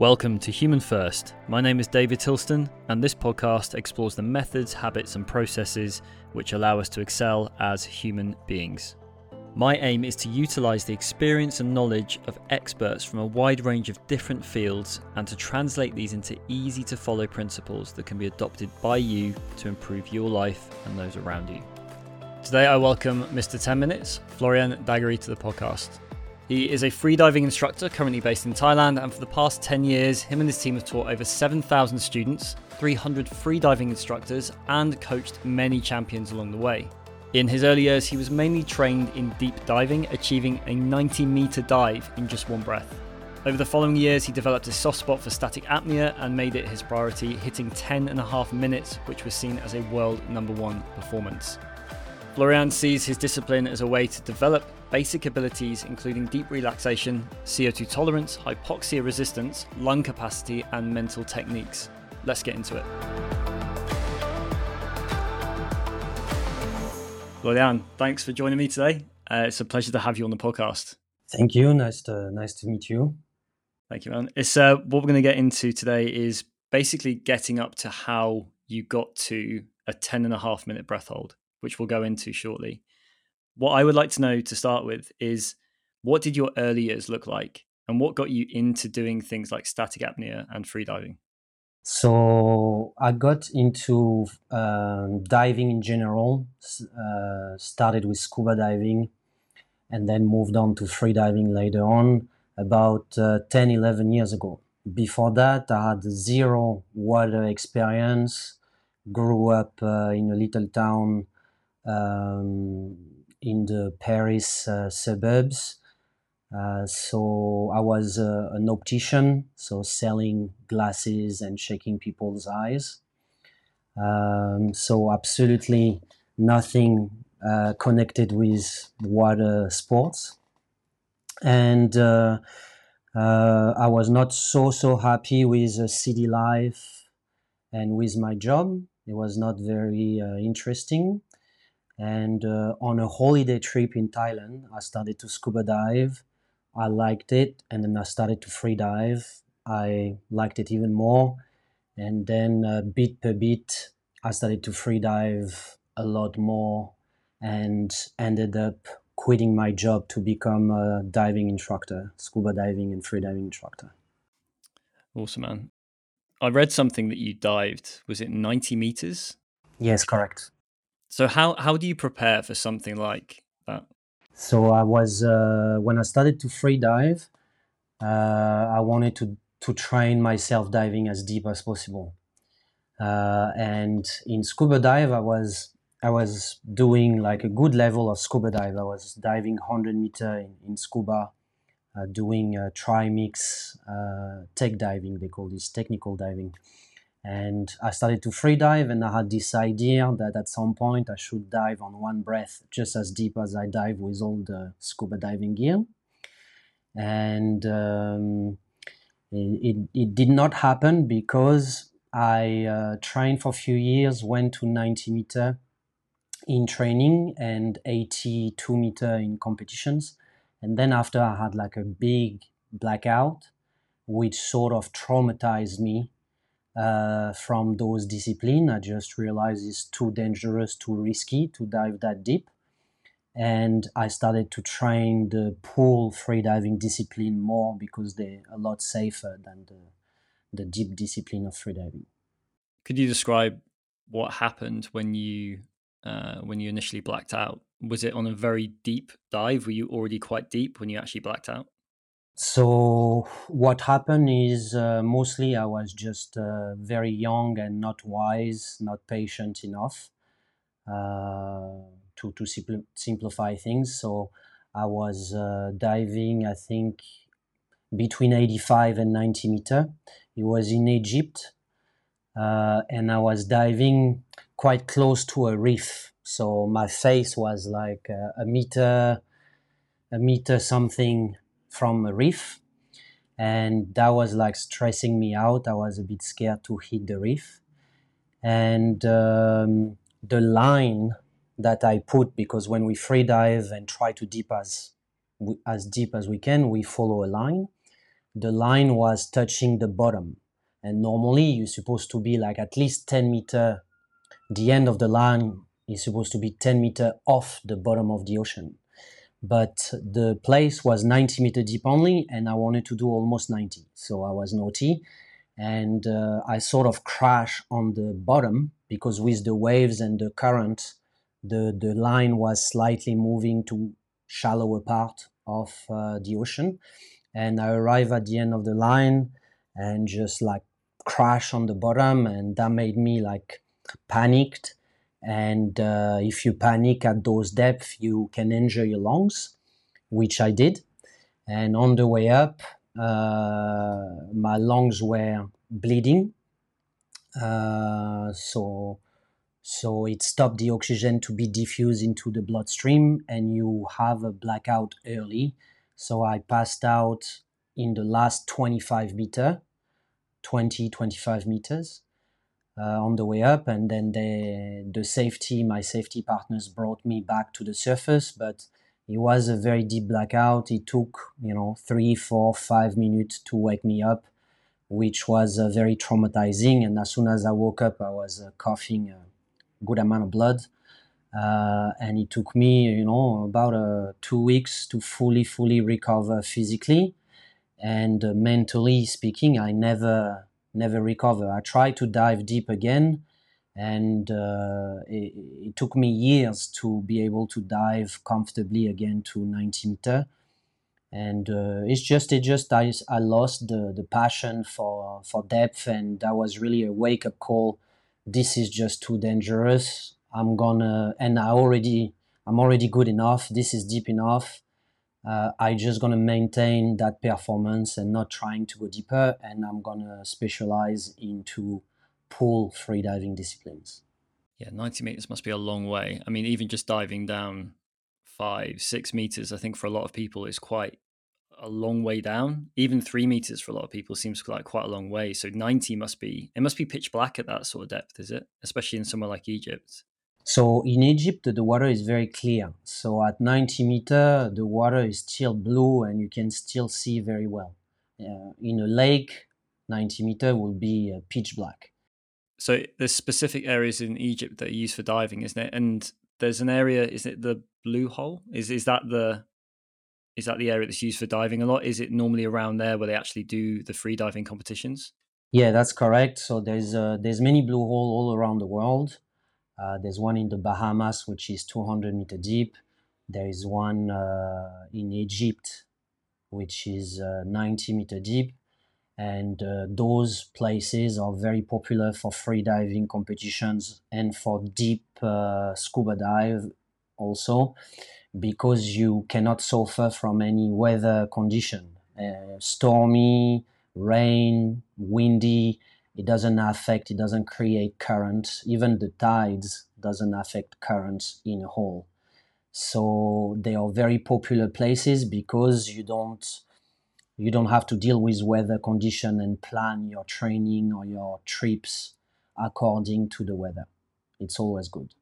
Welcome to Human First. My name is David Tilston, and this podcast explores the methods, habits, and processes which allow us to excel as human beings. My aim is to utilize the experience and knowledge of experts from a wide range of different fields and to translate these into easy to follow principles that can be adopted by you to improve your life and those around you. Today, I welcome Mr. 10 Minutes, Florian Dagoury, to the podcast. He is a freediving instructor currently based in Thailand, and for the past 10 years, him and his team have taught over 7,000 students, 300 freediving instructors, and coached many champions along the way. In his early years, he was mainly trained in deep diving, achieving a 90 meter dive in just one breath. Over the following years, he developed a soft spot for static apnea and made it his priority, hitting 10 and a half minutes, which was seen as a world number one performance. Florian sees his discipline as a way to develop basic abilities including deep relaxation, CO2 tolerance, hypoxia resistance, lung capacity, and mental techniques. Let's get into it. Florian, thanks for joining me today. Uh, it's a pleasure to have you on the podcast. Thank you. Nice to nice to meet you. Thank you, man. It's uh, what we're going to get into today is basically getting up to how you got to a 10 and a half minute breath hold, which we'll go into shortly what I would like to know to start with is what did your early years look like and what got you into doing things like static apnea and freediving? So I got into um, diving in general, uh, started with scuba diving and then moved on to freediving later on about uh, 10, 11 years ago. Before that, I had zero water experience, grew up uh, in a little town um, in the Paris uh, suburbs. Uh, so I was uh, an optician, so selling glasses and shaking people's eyes. Um, so absolutely nothing uh, connected with water sports. And uh, uh, I was not so so happy with city life and with my job. It was not very interesting. And uh, on a holiday trip in Thailand, I started to scuba dive. I liked it, and then I started to free dive. I liked it even more. And then, uh, bit per bit, I started to free dive a lot more and ended up quitting my job to become a diving instructor, scuba diving and free diving instructor. Awesome, man. I read something that you dived. Was it 90 meters? Yes, correct. So how how do you prepare for something like that? So I was uh, when I started to free dive, uh, I wanted to to train myself diving as deep as possible. Uh, and in scuba dive, I was I was doing like a good level of scuba dive. I was diving 100 meter in, in scuba, uh, doing uh, trimix uh, tech diving. They call this technical diving. And I started to free dive, and I had this idea that at some point I should dive on one breath, just as deep as I dive with all the scuba diving gear. And um, it, it, it, did not happen because I uh, trained for a few years, went to 90 meter in training and 82 meter in competitions. And then after I had like a big blackout, which sort of traumatized me uh, from those disciplines. I just realized it's too dangerous, too risky to dive that deep. And I started to train the pool freediving discipline more because they're a lot safer than the, the deep discipline of freediving. Could you describe what happened when you uh, when you initially blacked out? Was it on a very deep dive? Were you already quite deep when you actually blacked out? So what happened is uh, mostly I was just uh, very young and not wise, not patient enough uh, to to simpl- simplify things. So I was uh, diving, I think, between 85 and 90 meter. It was in Egypt, uh, and I was diving quite close to a reef. So my face was like a meter, a meter something from a reef and that was like stressing me out i was a bit scared to hit the reef and um, the line that i put because when we free dive and try to deep as as deep as we can we follow a line the line was touching the bottom. And normally you're supposed to be like at least 10 meter, the end of the line is supposed to be 10 meter off the bottom of the ocean. But the place was 90 meter deep only, and I wanted to do almost 90. So I was naughty and uh, I sort of crash on the bottom because with the waves and the current, the, the line was slightly moving to shallower part of uh, the ocean. And I arrive at the end of the line and just like crash on the bottom and that made me like panicked and uh, if you panic at those depths you can injure your lungs which i did. And on the way up uh, my lungs were bleeding. Uh, so so it stopped the oxygen to be diffused into the bloodstream and you have a blackout early. So i passed out in the last 25 meter 20 25 meters on the way up and then the the safety my safety partners brought me back to the surface but it was a very deep blackout. It took you know three four five minutes to wake me up which was uh, very traumatizing and as soon as i woke up i was uh, coughing a good amount of blood. Uh, and it took me you know about uh, two weeks to fully fully recover physically. And uh, mentally speaking i never never recover. I tried to dive deep again, and uh, it, it, took me years to be able to dive comfortably again to 90 meter. And uh, it's just, it just, I, I lost the, the passion for, for depth, and that was really a wake up call. This is just too dangerous. I'm gonna, and I already, I'm already good enough. This is deep enough uh, I just gonna maintain that performance and not trying to go deeper, and I'm gonna specialize into pool freediving disciplines. Yeah, 90 meters must be a long way. I mean, even just diving down five, six meters, I think for a lot of people is quite a long way down. Even three meters for a lot of people seems like quite a long way. So 90 must be, it must be pitch black at that sort of depth, is it? Especially in somewhere like Egypt. So in Egypt, the water is very clear. So at 90 meter, the water is still blue and you can still see very well. Uh, in a lake, 90 meter will be uh, pitch black. So there's specific areas in Egypt that are used for diving, isn't it? And there's an area, is it the blue hole? Is is that the is that the area that's used for diving a lot? Is it normally around there where they actually do the free diving competitions? Yeah, that's correct. So there's uh, there's many blue hole all around the world. Uh, there's one in the Bahamas, which is 200 meter deep. There is one uh, in Egypt, which is uh, 90 meter deep. And uh, those places are very popular for free diving competitions and for deep uh, scuba dive also, because you cannot suffer from any weather condition. Uh, stormy, rain, windy, it doesn't affect it doesn't create current. Even the tides doesn't affect currents in a hole so they are very popular places because you don't you don't have to deal with weather condition and plan your training or your trips according to the weather. It's always good.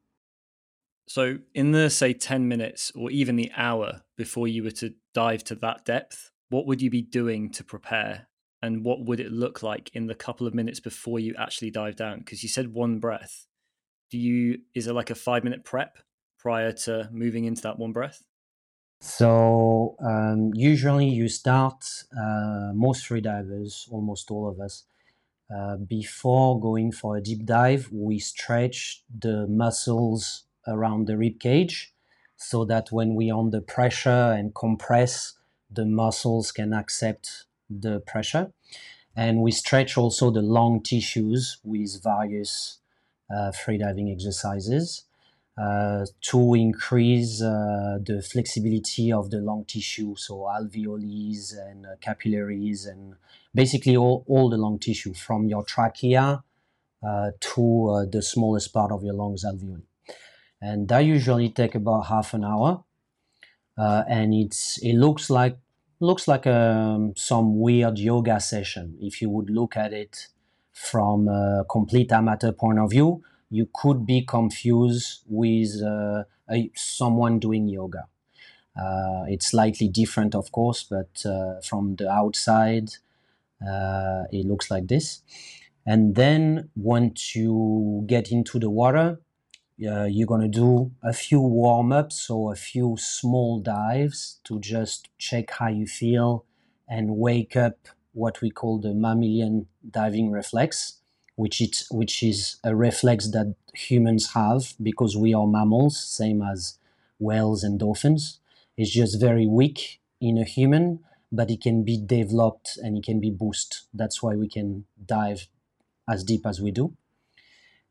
So in the say 10 minutes or even the hour before you were to dive to that depth what would you be doing to prepare and what would it look like in the couple of minutes before you actually dive down? Because you said one breath. Do you is it like a five minute prep prior to moving into that one breath? So um, usually you start uh, most free divers almost all of us uh, before going for a deep dive we stretch the muscles around the rib cage so that when we are under pressure and compress the muscles can accept the pressure. And we stretch also the lung tissues with various uh, freediving exercises uh, to increase uh, the flexibility of the lung tissue, so alveoli and uh, capillaries, and basically all, all the lung tissue from your trachea uh, to uh, the smallest part of your lungs, alveoli. And that usually take about half an hour. and it's it looks like looks like um, some weird yoga session. If you would look at it from a complete amateur point of view, you could be confused with uh, a, someone doing yoga. Uh, it's slightly different, of course, but uh, from the outside, uh, it looks like this. And then once you get into the water, uh, you're going to do a few warm ups, so a few small dives to just check how you feel and wake up what we call the mammalian diving reflex, which is, which is a reflex that humans have because we are mammals, same as whales and dolphins. It's just very weak in a human, but it can be developed and it can be boosted. That's why we can dive as deep as we do.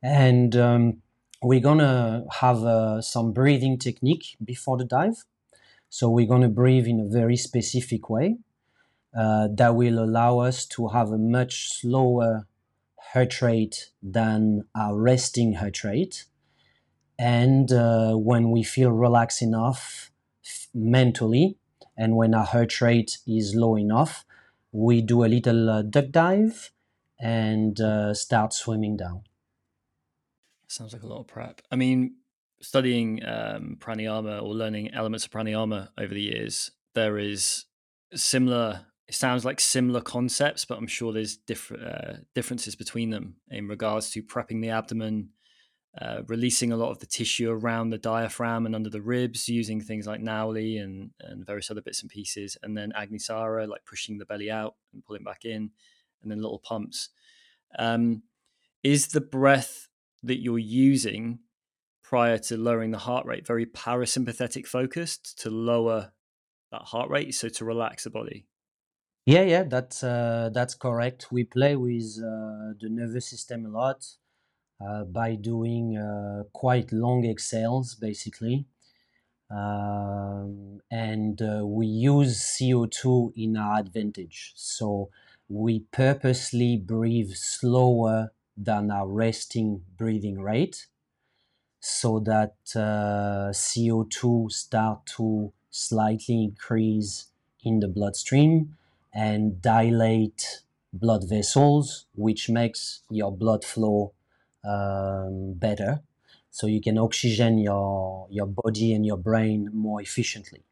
And um, we're gonna have uh, some breathing technique before the dive. So we're gonna breathe in a very specific way uh, that will allow us to have a much slower heart rate than our resting heart rate. And uh, when we feel relaxed enough mentally, and when our heart rate is low enough, we do a little uh, duck dive and uh, start swimming down. Sounds like a lot of prep. I mean, studying um, pranayama or learning elements of pranayama over the years, there is similar. It sounds like similar concepts, but I'm sure there's different uh, differences between them in regards to prepping the abdomen, uh, releasing a lot of the tissue around the diaphragm and under the ribs, using things like Nauli and and various other bits and pieces, and then Agnisara, like pushing the belly out and pulling back in, and then little pumps. Um, is the breath that you're using prior to lowering the heart rate very parasympathetic focused to lower that heart rate so to relax the body? Yeah yeah that's uh, that's correct. We play with uh, the nervous system a lot uh, by doing uh, quite long exhales basically. Um, and uh, we use co2 in our advantage. So we purposely breathe slower than our resting breathing rate so that uh, CO2 start to slightly increase in the bloodstream and dilate blood vessels, which makes your blood flow um, better. So you can oxygen your, your body and your brain more efficiently.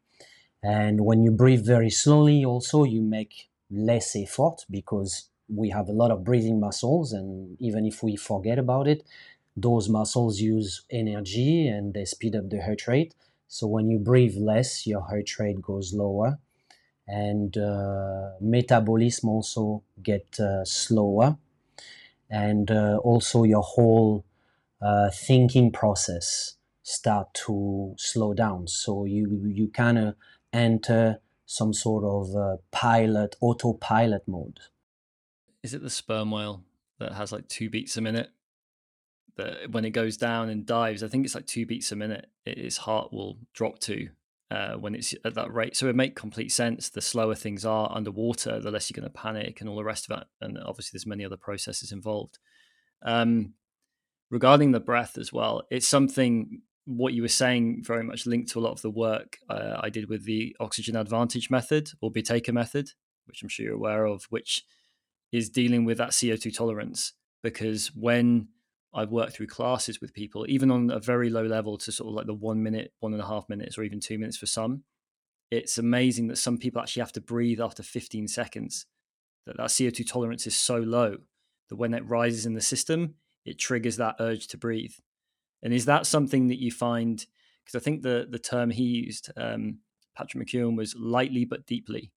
And when you breathe very slowly, also, you make less effort because we have a lot of breathing muscles and even if we forget about it those muscles use energy and they speed up the heart rate. So when you breathe less your heart rate goes lower and uh, metabolism also get uh, slower. And uh, also your whole uh, thinking process start to slow down. So you you kind of enter some sort of uh, pilot autopilot mode is it the sperm whale that has like two beats a minute? That when it goes down and dives, I think it's like two beats a minute. Its heart will drop to uh, when it's at that rate. So it make complete sense. The slower things are underwater, the less you're going to panic and all the rest of that. And obviously, there's many other processes involved. Um, regarding the breath as well, it's something what you were saying very much linked to a lot of the work uh, I did with the oxygen advantage method or Buteyko method, which I'm sure you're aware of, which is dealing with that CO2 tolerance. Because when I've worked through classes with people, even on a very low level to sort of like the one minute, one and a half minutes, or even two minutes for some, it's amazing that some people actually have to breathe after 15 seconds. That that CO2 tolerance is so low that when it rises in the system, it triggers that urge to breathe. And is that something that you find? Because I think the the term he used, um, Patrick McKeown, was lightly but deeply.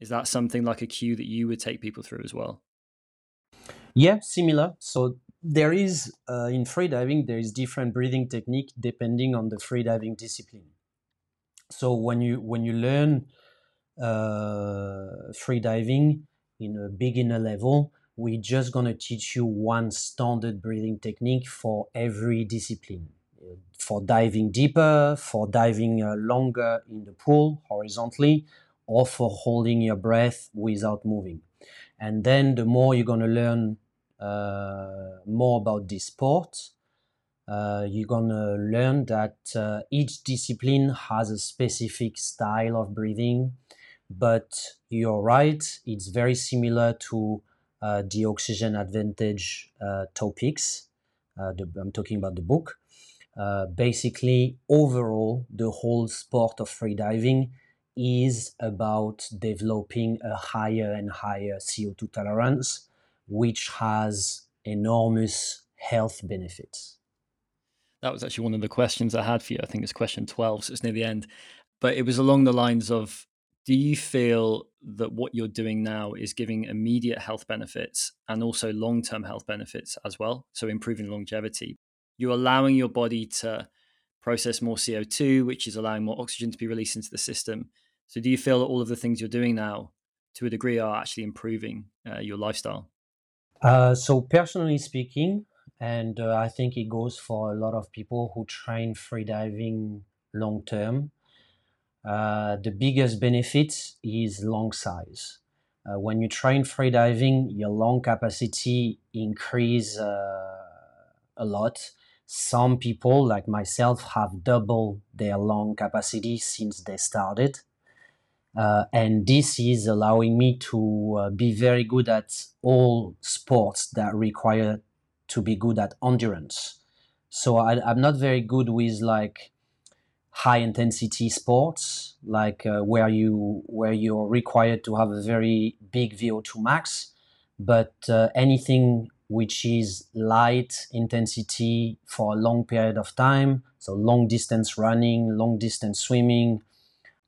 Is that something like a cue that you would take people through as well? Yeah, similar. So there is uh, in freediving there is different breathing technique depending on the freediving discipline. So when you when you learn uh, freediving in a beginner level, we're just gonna teach you one standard breathing technique for every discipline. For diving deeper, for diving uh, longer in the pool horizontally, or for holding your breath without moving. And then the more you're going to learn uh, more about this sport, uh, you're going to learn that uh, each discipline has a specific style of breathing. But you're right, it's very similar to uh, the oxygen advantage uh, topics. Uh, the, I'm talking about the book. basically, overall, the whole sport of freediving is about developing a higher and higher CO2 tolerance, which has enormous health benefits. That was actually one of the questions I had for you. I think it's question 12, so it's near the end. But it was along the lines of do you feel that what you're doing now is giving immediate health benefits and also long term health benefits as well? So, improving longevity. You're allowing your body to process more CO2, which is allowing more oxygen to be released into the system. So, do you feel that all of the things you're doing now, to a degree, are actually improving uh, your lifestyle? Uh, so, personally speaking, and uh, I think it goes for a lot of people who train freediving long term. Uh, the biggest benefit is lung size. Uh, when you train freediving, your lung capacity increase uh, a lot. Some people, like myself, have doubled their lung capacity since they started. Uh, and this is allowing me to uh, be very good at all sports that require to be good at endurance. So I, am not very good with like high intensity sports, like uh, where you where you're required to have a very big VO2 max. But uh, anything which is light intensity for a long period of time, so long distance running, long distance swimming,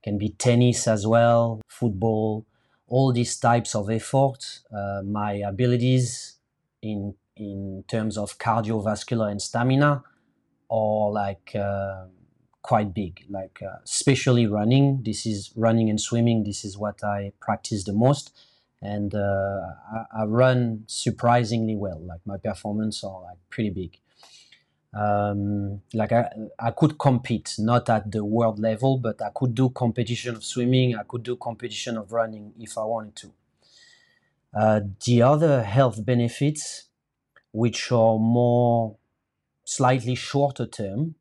can be tennis as well, football, all these types of effort. Uh, my abilities in in terms of cardiovascular and stamina are like uh, quite big. Like uh, especially running. This is running and swimming. This is what i practice the most. And uh, I, I, run surprisingly well. Like my performance are like pretty big um, like I, I could compete not at the world level but i could do competition of swimming i could do competition of running if i wanted to uh, the other health benefits which are more slightly shorter term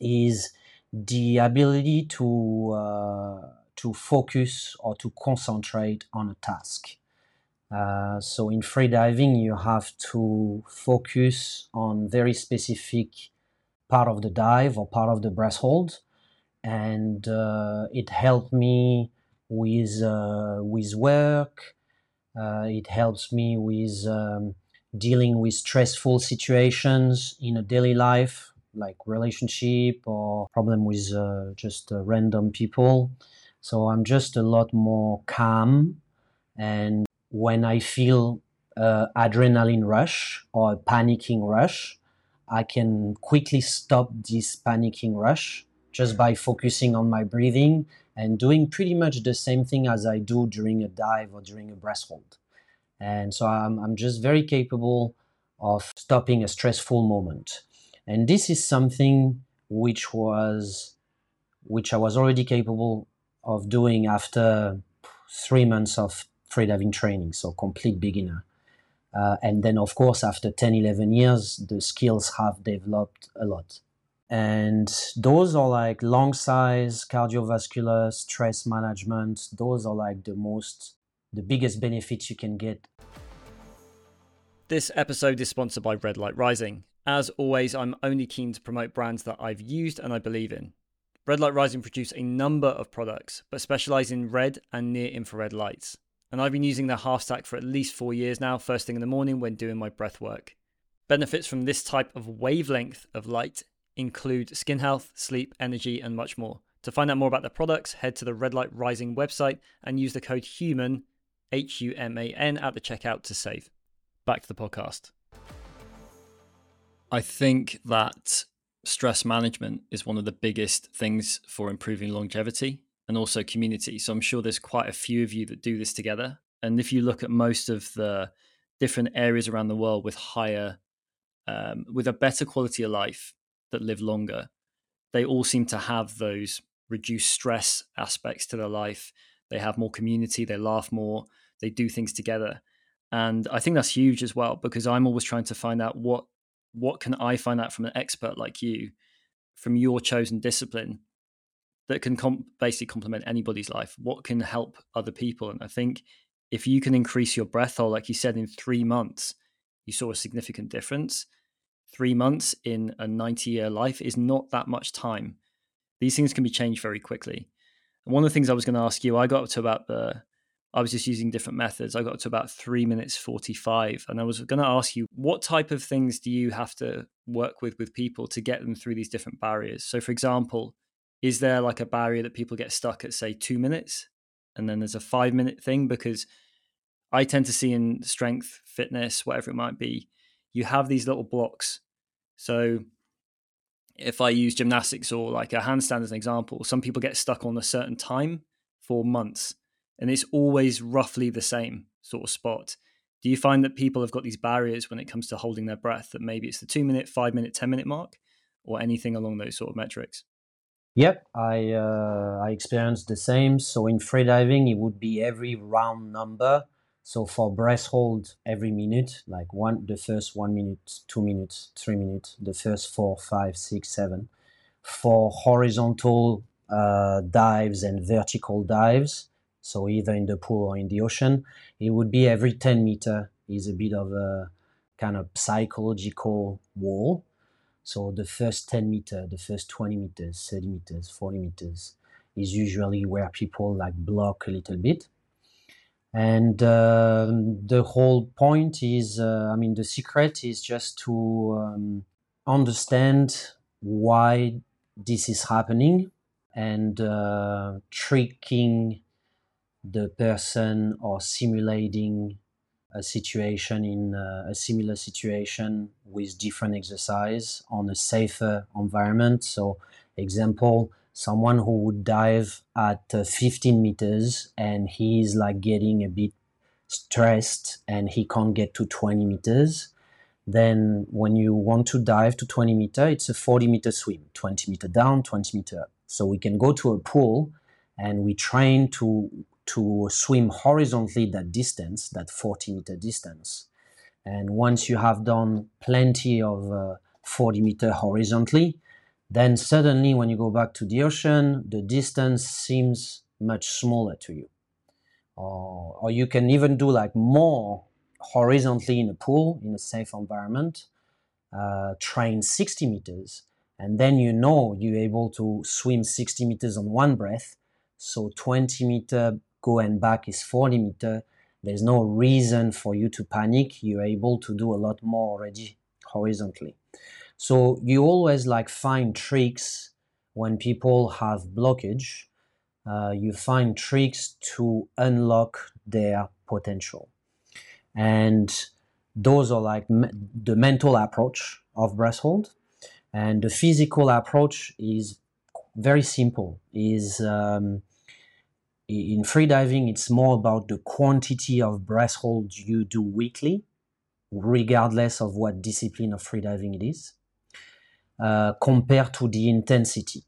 is the ability to uh, to focus or to concentrate on a task. Uh, so in freediving, you have to focus on very specific part of the dive or part of the breath hold, and uh, it helped me with uh, with work. Uh, it helps me with um, dealing with stressful situations in a daily life, like relationship or problem with uh, just random people. So I'm just a lot more calm. And when I feel uh, adrenaline rush or panicking rush, I can quickly stop this panicking rush just by focusing on my breathing and doing pretty much the same thing as I do during a dive or during a breath hold. And so I'm, I'm just very capable of stopping a stressful moment. And this is something which was which I was already capable of doing after three months of freediving training, so complete beginner. Uh, and then, of course, after 10, 11 years, the skills have developed a lot. And those are like lung size, cardiovascular, stress management. Those are like the most the biggest benefits you can get. This episode is sponsored by Red Light Rising. As always, I'm only keen to promote brands that I've used and I believe in. Red Light Rising produce a number of products, but specialize in red and near infrared lights. And I've been using their half stack for at least four years now, first thing in the morning when doing my breath work. Benefits from this type of wavelength of light include skin health, sleep, energy, and much more. To find out more about their products, head to the Red Light Rising website and use the code HUMAN H U M A N, at the checkout to save. Back to the podcast. I think that stress management is one of the biggest things for improving longevity and also community. So I'm sure there's quite a few of you that do this together. And if you look at most of the different areas around the world with higher, um, with a better quality of life that live longer, they all seem to have those reduced stress aspects to their life. They have more community, they laugh more, they do things together and i think that's huge as well because i'm always trying to find out what what can i find out from an expert like you from your chosen discipline that can basically complement anybody's life what can help other people and i think if you can increase your breath hold like you said in three months you saw a significant difference three months in a 90 year life is not that much time. These things can be changed very quickly. And one of the things I was going to ask you, I got up to about the, I was just using different methods. I got to about three minutes 45. And I was going to ask you, what type of things do you have to work with with people to get them through these different barriers? So, for example, is there like a barrier that people get stuck at, say, two minutes? And then there's a five minute thing? Because I tend to see in strength, fitness, whatever it might be, you have these little blocks. So if I use gymnastics or like a handstand as an example, some people get stuck on a certain time for months and it's always roughly the same sort of spot. Do you find that people have got these barriers when it comes to holding their breath that maybe it's the two minute, five minute, 10 minute mark or anything along those sort of metrics? Yep, I uh, I experienced the same. So in freediving, it would be every round number so for breath hold every minute, like one, the first one minute, two minutes, three minutes, the first four, five, six, seven. For horizontal uh, dives and vertical dives, so either in the pool or in the ocean, it would be every 10 meter is a bit of a kind of psychological wall. So the first 10 meter, the first 20 meters, 30 meters, 40 meters is usually where people like block a little bit. And uh, the whole point is uh, i mean the secret is just to um, understand why this is happening and uh, tricking the person or simulating a situation in uh, a similar situation with different exercise on a safer environment. So example someone who would dive at uh, 15 meters and he's like getting a bit stressed and he can't get to 20 meters. Then when you want to dive to 20 meter it's a 40 meter swim 20 meter down 20 meter up. So we can go to a pool and we train to to swim horizontally that distance that 40 meter distance and once you have done plenty of uh, 40 meter horizontally then suddenly when you go back to the ocean, the distance seems much smaller to you. Or, or you can even do like more horizontally in a pool in a safe environment, uh, train 60 meters, and then you know you're able to swim 60 meters on one breath. So 20 meter go and back is 40 meter. There's no reason for you to panic. You're able to do a lot more already horizontally. So you always like find tricks when people have blockage. Uh, you find tricks to unlock their potential, and those are like the mental approach of breath hold, and the physical approach is very simple. Is um, in freediving, it's more about the quantity of breath hold you do weekly, regardless of what discipline of freediving it is. Uh, compared to the intensity.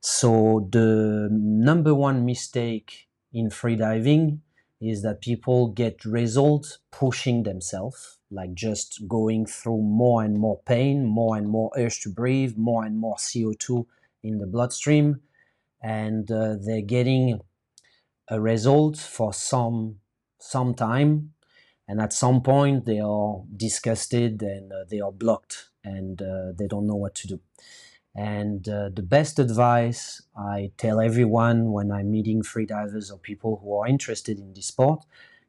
So the number one mistake in freediving is that people get results pushing themselves, like just going through more and more pain, more and more urge to breathe, more and more CO2 in the bloodstream, and uh, they're getting a result for some some time, and at some point they are disgusted and uh, they are blocked and uh, they don't know what to do. And uh, the best advice I tell everyone when I'm meeting freedivers or people who are interested in this sport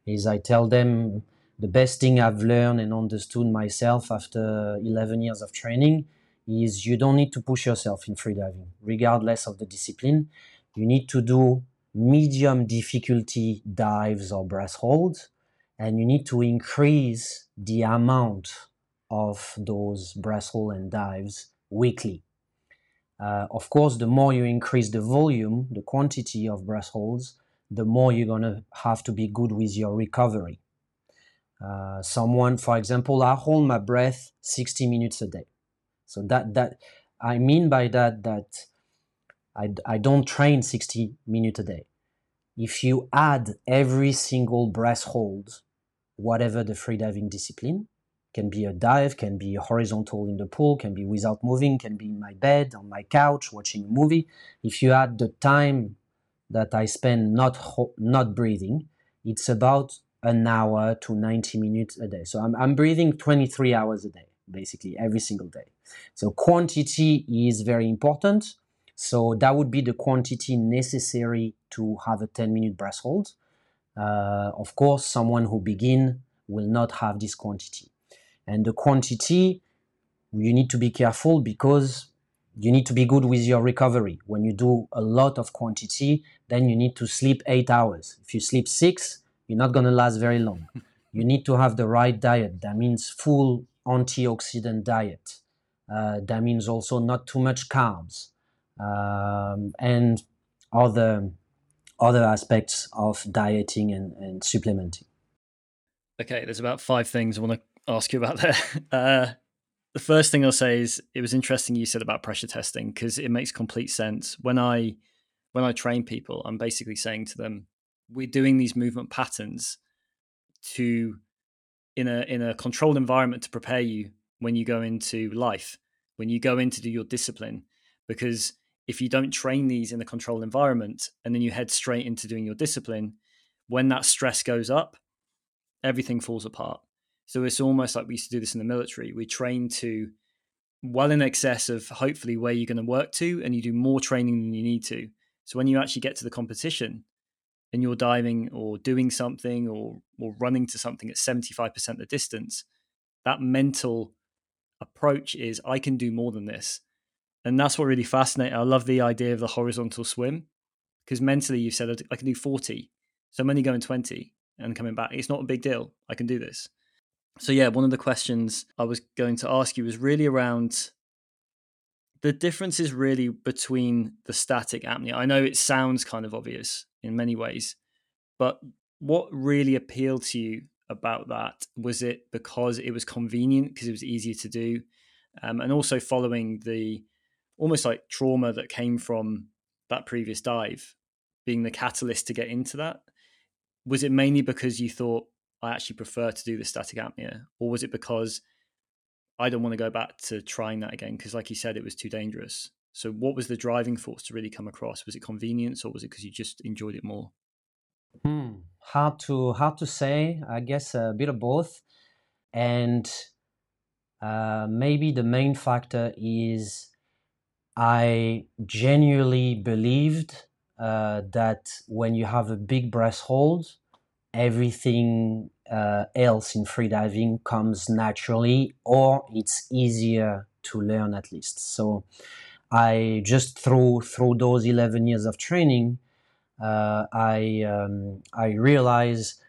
is I tell them the best thing I've learned and understood myself after 11 years of training is you don't need to push yourself in freediving, regardless of the discipline. You need to do medium difficulty dives or breath holds, and you need to increase the amount of those breath hold and dives weekly. Uh, of course, the more you increase the volume, the quantity of breath holds, the more you're going to have to be good with your recovery. Uh, someone, for example, I hold my breath 60 minutes a day. So that that I mean by that that I, I don't train 60 minutes a day. If you add every single breath hold, whatever the freediving discipline, can be a dive, can be horizontal in the pool, can be without moving, can be in my bed, on my couch, watching a movie. If you add the time that I spend not ho- not breathing, it's about an hour to 90 minutes a day. So I'm, I'm breathing 23 hours a day. basically every single day. So quantity is very important. So that would be the quantity necessary to have a 10 minute breath hold. Uh, of course, someone who begin will not have this quantity. And the quantity, you need to be careful because you need to be good with your recovery. When you do a lot of quantity, then you need to sleep eight hours. If you sleep six, you're not going to last very long. You need to have the right diet. That means full antioxidant diet. Uh, that means also not too much carbs um, and other other aspects of dieting and, and supplementing. Okay, there's about five things I want to ask you about there. Uh, the first thing I'll say is it was interesting you said about pressure testing because it makes complete sense. When I when I train people, I'm basically saying to them, we're doing these movement patterns to in a in a controlled environment to prepare you when you go into life, when you go in to do your discipline. Because if you don't train these in a controlled environment and then you head straight into doing your discipline, when that stress goes up, everything falls apart. So it's almost like we used to do this in the military. We train to well in excess of hopefully where you're going to work to, and you do more training than you need to. So when you actually get to the competition, and you're diving or doing something or or running to something at 75% the distance that mental approach is i can do more than this and that's what really fascinates i love the idea of the horizontal swim because mentally you've said i can do 40 so i'm only going 20 and coming back it's not a big deal i can do this so yeah one of the questions i was going to ask you was really around the difference is really between the static apnea i know it sounds kind of obvious in many ways. But what really appealed to you about that? Was it because it was convenient, because it was easier to do? Um, and also following the almost like trauma that came from that previous dive, being the catalyst to get into that? Was it mainly because you thought, I actually prefer to do the static apnea? Or was it because I don't want to go back to trying that again? Because, like you said, it was too dangerous. So, what was the driving force to really come across? Was it convenience, or was it because you just enjoyed it more? Hmm. Hard to hard to say. I guess a bit of both, and uh, maybe the main factor is I genuinely believed uh, that when you have a big breath hold, everything uh, else in freediving comes naturally, or it's easier to learn at least. So I just through through those 11 years of training, uh, I um, I realized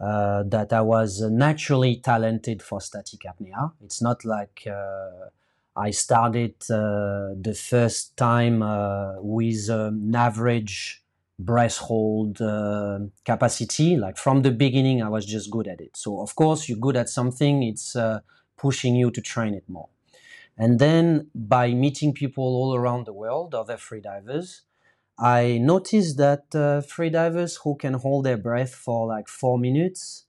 uh, that I was naturally talented for static apnea. It's not like uh, I started uh, the first time uh, with an average breath hold uh, capacity. Like from the beginning, I was just good at it. So of course, you're good at something. It's pushing you to train it more. And then by meeting people all around the world, other freedivers, I noticed that uh, freedivers who can hold their breath for like four minutes,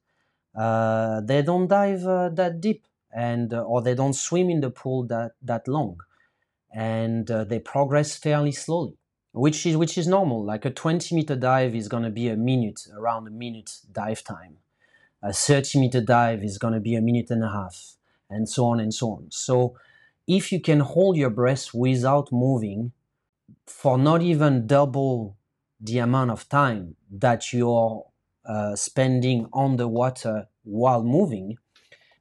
uh, they don't dive uh, that deep, and uh, or they don't swim in the pool that that long, and uh, they progress fairly slowly, which is which is normal. Like a 20 meter dive is going to be a minute, around a minute dive time. A 30 meter dive is going to be a minute and a half, and so on and so on. So if you can hold your breath without moving for not even double the amount of time that you're uh, spending on the water while moving,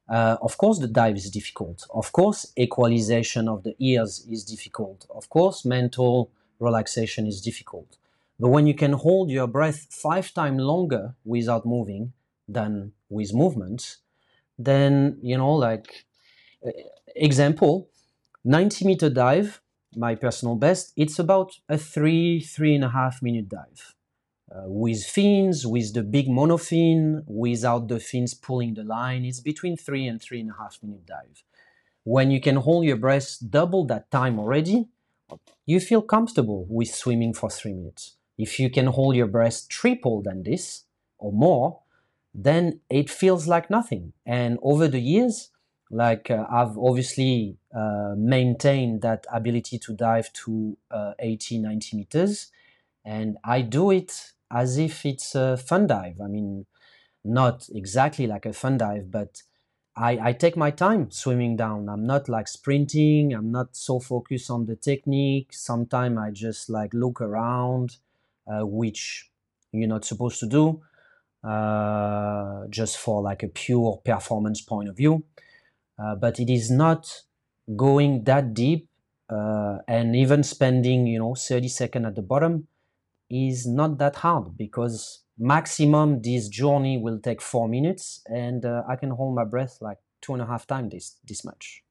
uh, of course, the dive is difficult. Of course, equalization of the ears is difficult. Of course, mental relaxation is difficult. But when you can hold your breath five times longer without moving than with movement, then, you know, like, uh, example, 90 meter dive, my personal best, it's about a three, three and a half minute dive. Uh, with fins, with the big monofin, without the fins pulling the line, it's between three and three and a half minute dive. When you can hold your breath double that time already, you feel comfortable with swimming for three minutes. If you can hold your breath triple than this or more, then it feels like nothing. And over the years, like uh, I've obviously uh, maintained that ability to dive to uh, 80, 90 meters, and I do it as if it's a fun dive. I mean, not exactly like a fun dive, but I, I take my time swimming down. I'm not like sprinting. I'm not so focused on the technique. Sometimes I just like look around, uh, which you're not supposed to do, uh, just for like a pure performance point of view. Uh, but it is not going that deep, uh, and even spending you know 30 seconds at the bottom is not that hard because maximum this journey will take four minutes and uh, i can hold my breath like two and a half times this this much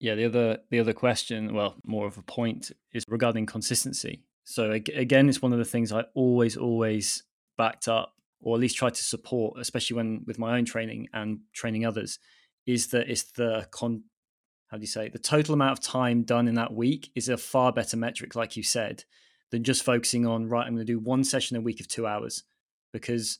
yeah the other the other question well more of a point is regarding consistency. So again it's one of the things i always always backed up or at least try to support especially when with my own training and training others is that it's the con how do you say the total amount of time done in that week is a far better metric like you said than just focusing on right i'm going to do one session a week of two hours because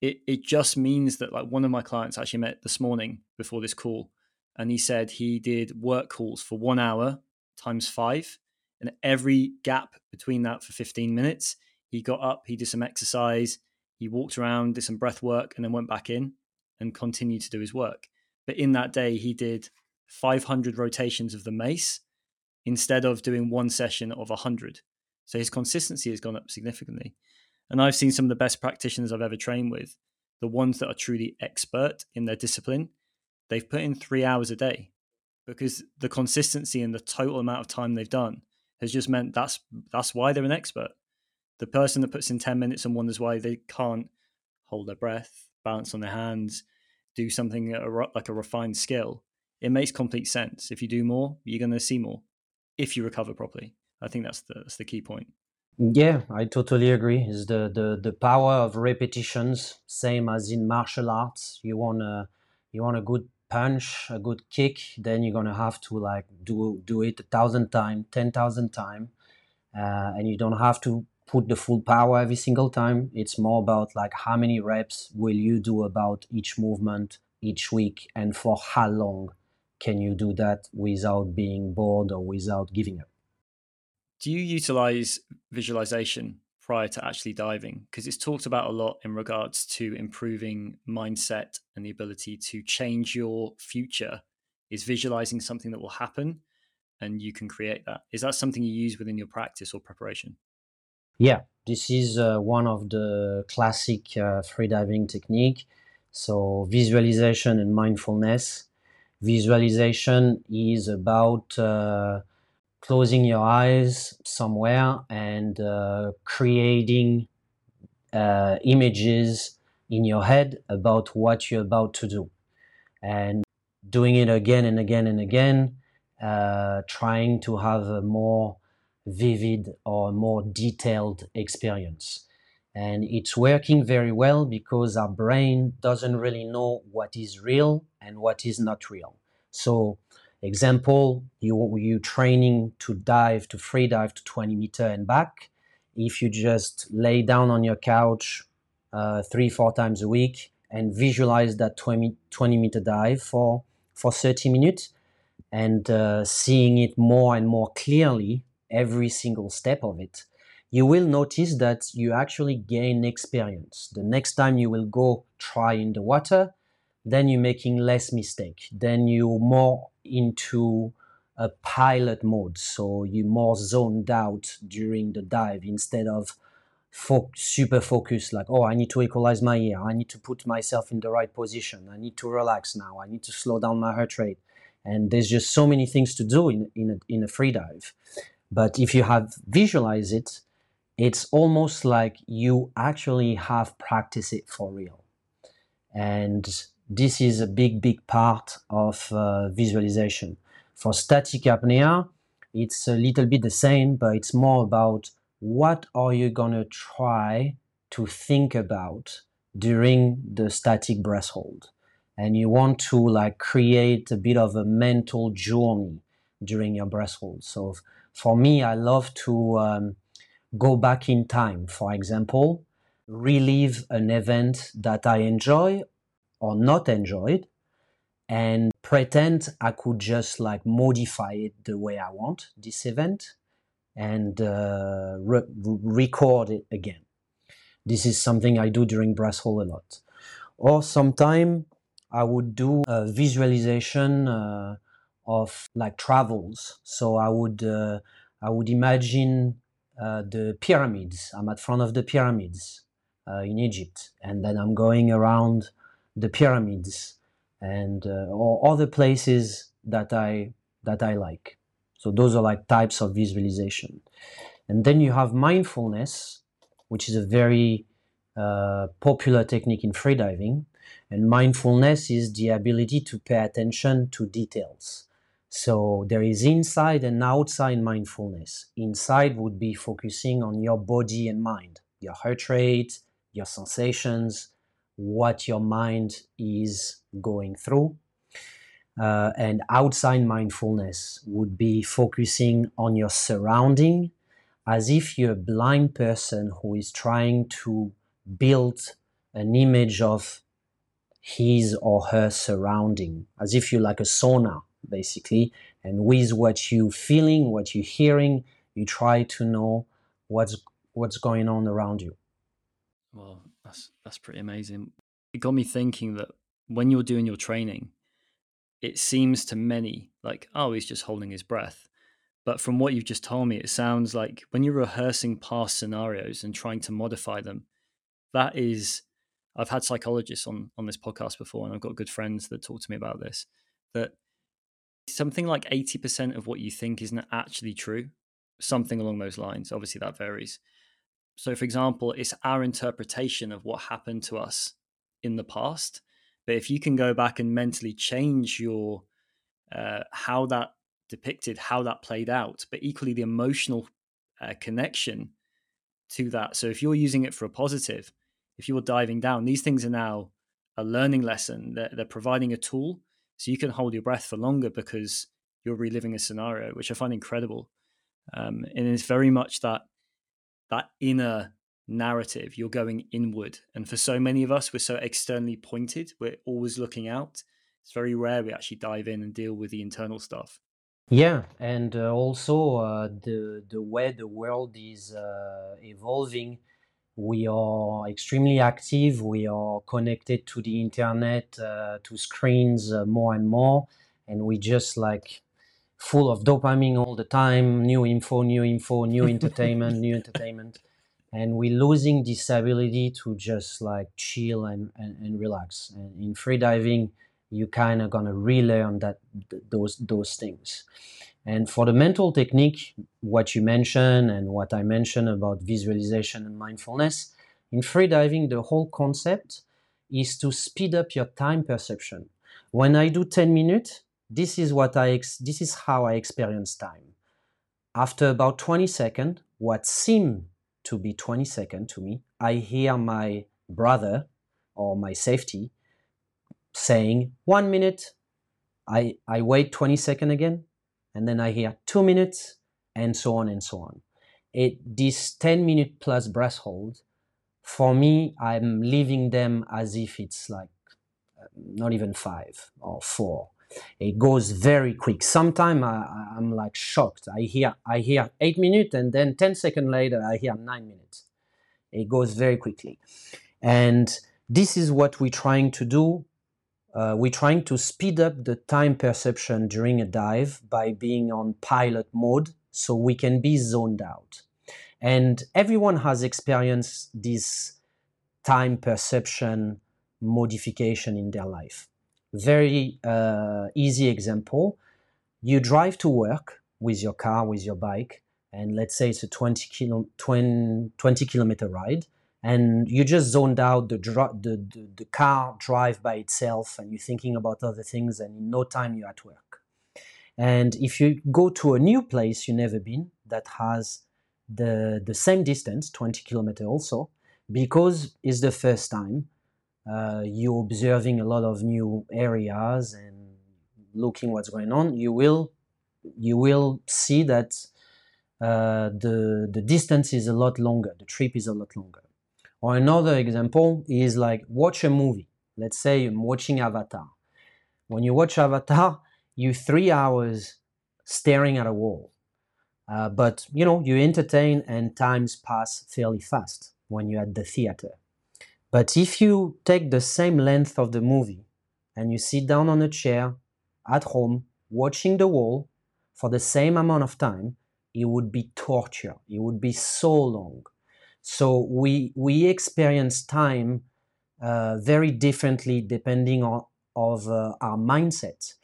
it it just means that like one of my clients actually met this morning before this call and he said he did work calls for one hour times five and every gap between that for 15 minutes he got up he did some exercise he walked around did some breath work and then went back in and continued to do his work. But in that day he did 500 rotations of the mace instead of doing one session of 100 so his consistency has gone up significantly and I've seen some of the best practitioners I've ever trained with, the ones that are truly expert in their discipline, they've put in three hours a day because the consistency and the total amount of time they've done has just meant that's that's why they're an expert. The person that puts in 10 minutes and wonders why they can't hold their breath, balance on their hands, do something like a refined skill, it makes complete sense. If you do more, you're going to see more if you recover properly. I think that's the, that's the key point. Yeah, I totally agree. Is the, the the power of repetitions, same as in martial arts. You want a you want a good punch, a good kick, then you're gonna have to like do do it a thousand times, ten thousand times, uh, and you don't have to put the full power every single time. It's more about like how many reps will you do about each movement each week, and for how long can you do that without being bored or without giving up do you utilize visualization prior to actually diving? Because it's talked about a lot in regards to improving mindset and the ability to change your future. Is visualizing something that will happen and you can create that? Is that something you use within your practice or preparation? Yeah, this is uh, one of the classic uh, freediving technique. So visualization and mindfulness. Visualization is about uh, closing your eyes somewhere and uh, creating uh, images in your head about what you're about to do. And doing it again and again and again uh, trying to have a more vivid or more detailed experience. And it's working very well because our brain doesn't really know what is real and what is not real. So Example, you you training to dive to free dive to 20 meter and back. If you just lay down on your couch uh, three four times a week and visualize that 20, 20 meter dive for for 30 minutes and uh, seeing it more and more clearly every single step of it, you will notice that you actually gain experience. The next time you will go try in the water, then you're making less mistake. Then you're more into a pilot mode, so you're more zoned out during the dive instead of fo- super focused. Like, oh, I need to equalize my ear. I need to put myself in the right position. I need to relax now. I need to slow down my heart rate. And there's just so many things to do in in a, in a free dive. But if you have visualized it, it's almost like you actually have practiced it for real. And this is a big, big part of uh, visualization. For static apnea, it's a little bit the same, but it's more about what are you going to try to think about during the static breath hold. And you want to like create a bit of a mental journey during your breath hold. So for me, I love to um, go back in time. For example, relive an event that I enjoy or not enjoy it and pretend I could just like modify it the way I want this event and uh, re- record it again. This is something I do during breath hold a lot. Or sometime I would do a visualization uh, of like travels. So I would uh, I would imagine uh, the pyramids. I'm at front of the pyramids uh, in Egypt, and then I'm going around the pyramids and uh, or other places that I that I like. So those are like types of visualization. And then you have mindfulness, which is a very uh, popular technique in freediving. And mindfulness is the ability to pay attention to details. So there is inside and outside mindfulness. Inside would be focusing on your body and mind, your heart rate, your sensations, what your mind is going through. Uh, and outside mindfulness would be focusing on your surrounding as if you're a blind person who is trying to build an image of his or her surrounding, as if you're like a sonar, basically. And with what you're feeling, what you're hearing, you try to know what's what's going on around you. Well, that's that's pretty amazing. It got me thinking that when you're doing your training, it seems to many like, oh, he's just holding his breath. But from what you've just told me, it sounds like when you're rehearsing past scenarios and trying to modify them, that is I've had psychologists on on this podcast before, and I've got good friends that talk to me about this. That something like eighty percent of what you think isn't actually true. Something along those lines. Obviously, that varies. So, for example, it's our interpretation of what happened to us in the past. But if you can go back and mentally change your uh, how that depicted, how that played out, but equally the emotional uh, connection to that. So if you're using it for a positive, if you're diving down, these things are now a learning lesson. They're, they're providing a tool so you can hold your breath for longer because you're reliving a scenario, which I find incredible. Um, and it's very much that that inner narrative. You're going inward, and for so many of us, we're so externally pointed. We're always looking out. It's very rare we actually dive in and deal with the internal stuff. Yeah, and uh, also uh, the the way the world is uh, evolving, we are extremely active. We are connected to the internet, uh, to screens uh, more and more, and we just like full of dopamine all the time. New info, new info, new entertainment, new entertainment, and we're losing this ability to just like chill and and, and relax. And in freediving you kind of gonna relearn that th- those those things. And for the mental technique, what you mentioned and what I mentioned about visualization and mindfulness, in freediving, the whole concept is to speed up your time perception. When I do 10 minutes, this is what I this is how I experience time. After about 20 seconds, what seemed to be 20 seconds to me, I hear my brother or my safety saying one minute, I, I wait 20 seconds again, and then I hear two minutes, and so on and so on. It, this 10 minute plus breath hold, for me, I'm leaving them as if it's like uh, not even five or four. It goes very quick. Sometimes I, am like shocked. I hear I hear eight minutes, and then 10 seconds later, I hear nine minutes. It goes very quickly, and this is what we're trying to do uh, we're trying to speed up the time perception during a dive by being on pilot mode so we can be zoned out. And everyone has experienced this time perception modification in their life. Very uh, easy example. You drive to work with your car, with your bike, and let's say it's a 20, kilo, 20, 20 kilometer ride and you just zoned out the, the, the, the, car drive by itself and you're thinking about other things and in no time you're at work. And if you go to a new place you've never been that has the, the same distance 20 kilometer also because it's the first time uh, you're observing a lot of new areas and looking what's going on you will you will see that uh, the the distance is a lot longer the trip is a lot longer or another example is like watch a movie. Let's say I'm watching Avatar. When you watch Avatar, you three hours staring at a wall. Uh, but you know you entertain and times pass fairly fast when you're at the theater. But if you take the same length of the movie and you sit down on a chair at home watching the wall for the same amount of time, it would be torture. It would be so long. So we we experience time uh, very differently depending on of uh, our mindset.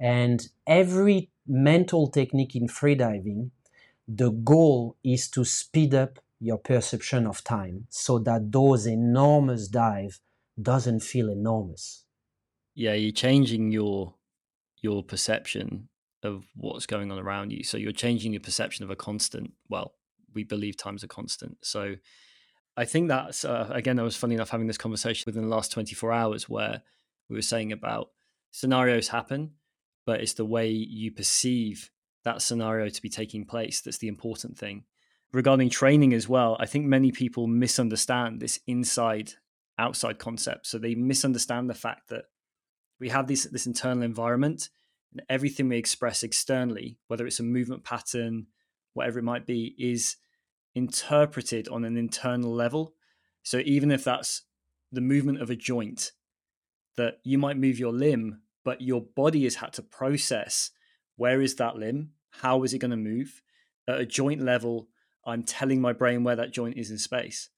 And every mental technique in freediving, the goal is to speed up your perception of time so that those enormous dive doesn't feel enormous. Yeah, you're changing your your perception of what's going on around you. So you're changing your perception of a constant. Well, we believe time's a constant. So I think that's uh, again. I was funny enough having this conversation within the last 24 hours where we were saying about scenarios happen, but it's the way you perceive that scenario to be taking place that's the important thing. Regarding training as well, I think many people misunderstand this inside outside concept. So they misunderstand the fact that we have this this internal environment and everything we express externally, whether it's a movement pattern, whatever it might be, is interpreted on an internal level. So even if that's the movement of a joint, that you might move your limb, but your body has had to process where is that limb? How is it going to move? At a joint level, I'm telling my brain where that joint is in space.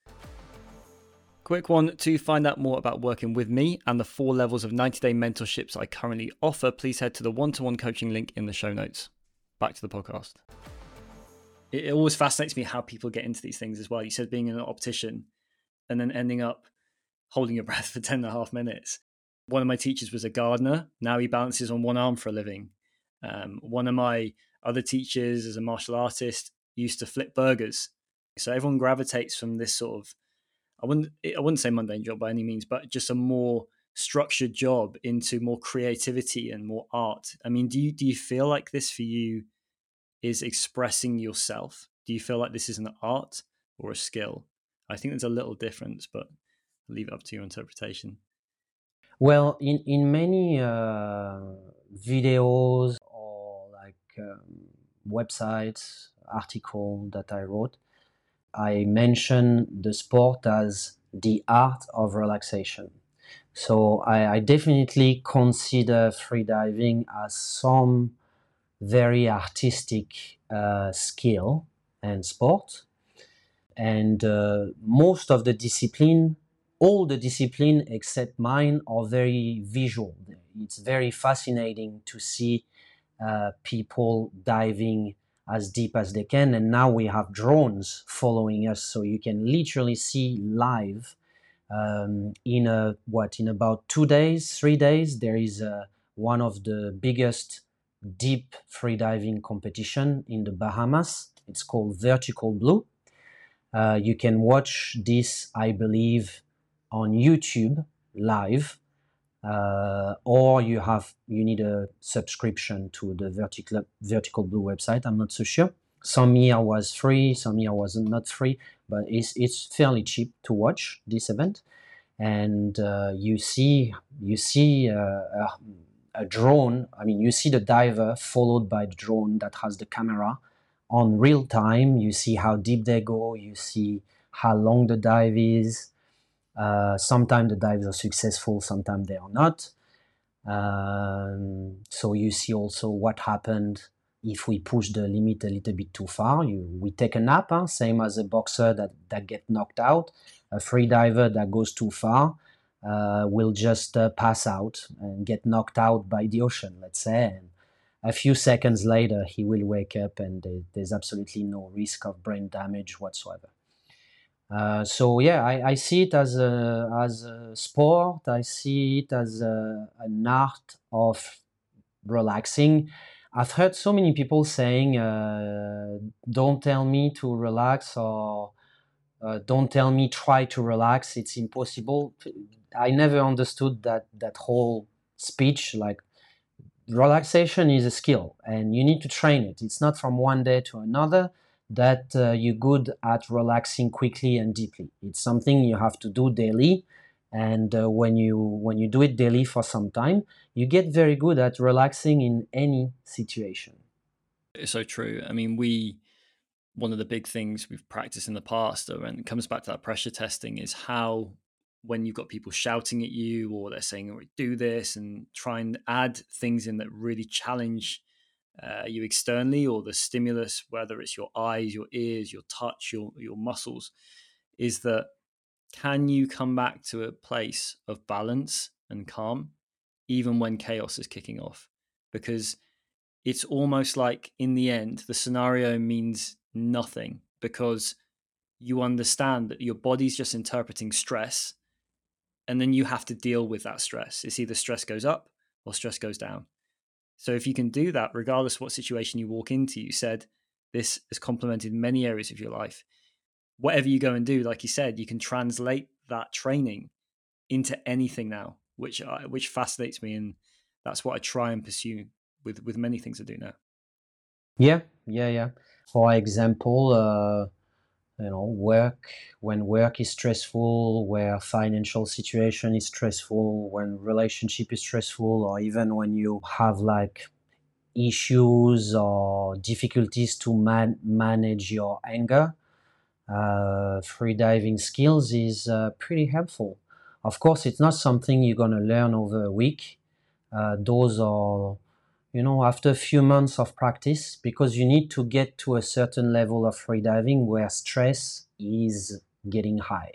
Quick one to find out more about working with me and the four levels of 90 day mentorships I currently offer, please head to the one to one coaching link in the show notes. Back to the podcast. It, always fascinates me how people get into these things as well. You said being an optician and then ending up holding your breath for 10 and a half minutes. One of my teachers was a gardener. Now he balances on one arm for a living. Um, one of my other teachers is a martial artist used to flip burgers. So everyone gravitates from this sort of I wouldn't I wouldn't say mundane job by any means, but just a more structured job into more creativity and more art. I mean, do you do you feel like this for you is expressing yourself? Do you feel like this is an art or a skill? I think there's a little difference, but I'll leave it up to your interpretation. Well, in in many uh, videos or like um, websites, article that I wrote, I mention the sport as the art of relaxation. So I, I definitely consider freediving as some very artistic uh, skill and sport. And uh, most of the discipline, all the discipline except mine, are very visual. It's very fascinating to see uh, people diving as deep as they can. And now we have drones following us, so you can literally see live um, in a what in about two days, three days. There is a, one of the biggest deep freediving competition in the Bahamas. It's called Vertical Blue. Uh, you can watch this, I believe, on YouTube live uh, or you have you need a subscription to the vertical vertical blue website i'm not so sure. Some year was free some year was not free but it's it's fairly cheap to watch this event. And uh, you see you see uh, a, a, drone i mean you see the diver followed by the drone that has the camera on real time. You see how deep they go. You see how long the dive is uh, sometimes the dives are successful, sometimes they are not. Um, so you see also what happened if we push the limit a little bit too far. You, we take a nap, huh? same as a boxer that, that get knocked out. A free diver that goes too far uh, will just uh, pass out and get knocked out by the ocean, let's say. And a few seconds later, he will wake up and there's absolutely no risk of brain damage whatsoever. Uh, so yeah, I, I, see it as a as a sport. I see it as a, an art of relaxing. I've heard so many people saying, uh, "Don't tell me to relax," or uh, "Don't tell me try to relax. It's impossible." I never understood that that whole speech. Like relaxation is a skill, and you need to train it. It's not from one day to another that uh, you're good at relaxing quickly and deeply. It's something you have to do daily, and uh, when you when you do it daily for some time, you get very good at relaxing in any situation. It's so true. I mean, we one of the big things we've practiced in the past, and it comes back to that pressure testing, is how when you've got people shouting at you or they're saying, oh, do this and try and add things in that really challenge uh, you externally or the stimulus, whether it's your eyes, your ears, your touch, your, your muscles, is that can you come back to a place of balance and calm even when chaos is kicking off? Because it's almost like in the end, the scenario means nothing because you understand that your body's just interpreting stress and then you have to deal with that stress. It's either stress goes up or stress goes down. So if you can do that, regardless what situation you walk into, you said this has complemented many areas of your life. Whatever you go and do, like you said, you can translate that training into anything now, which I, which fascinates me, and that's what I try and pursue with with many things I do now. Yeah, yeah, yeah. For example, uh, you know work when work is stressful where financial situation is stressful when relationship is stressful or even when you have like issues or difficulties to man- manage your anger uh, free diving skills is uh, pretty helpful. Of course it's not something you're going to learn over a week. Uh, those are you know, after a few months of practice, because you need to get to a certain level of freediving where stress is getting high.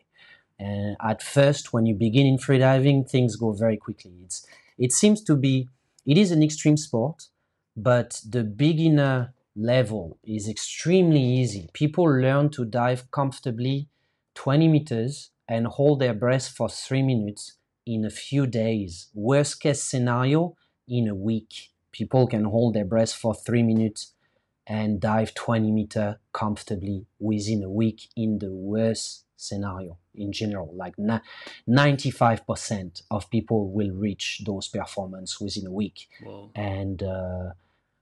And at first, when you begin in freediving, things go very quickly. It's, it seems to be, it is an extreme sport, but the beginner level is extremely easy. People learn to dive comfortably 20 meters and hold their breath for three minutes in a few days. Worst case scenario, in a week people can hold their breath for three minutes and dive 20 meter comfortably within a week in the worst scenario in general. Like 95% of people will reach those performance within a week. Whoa. and uh,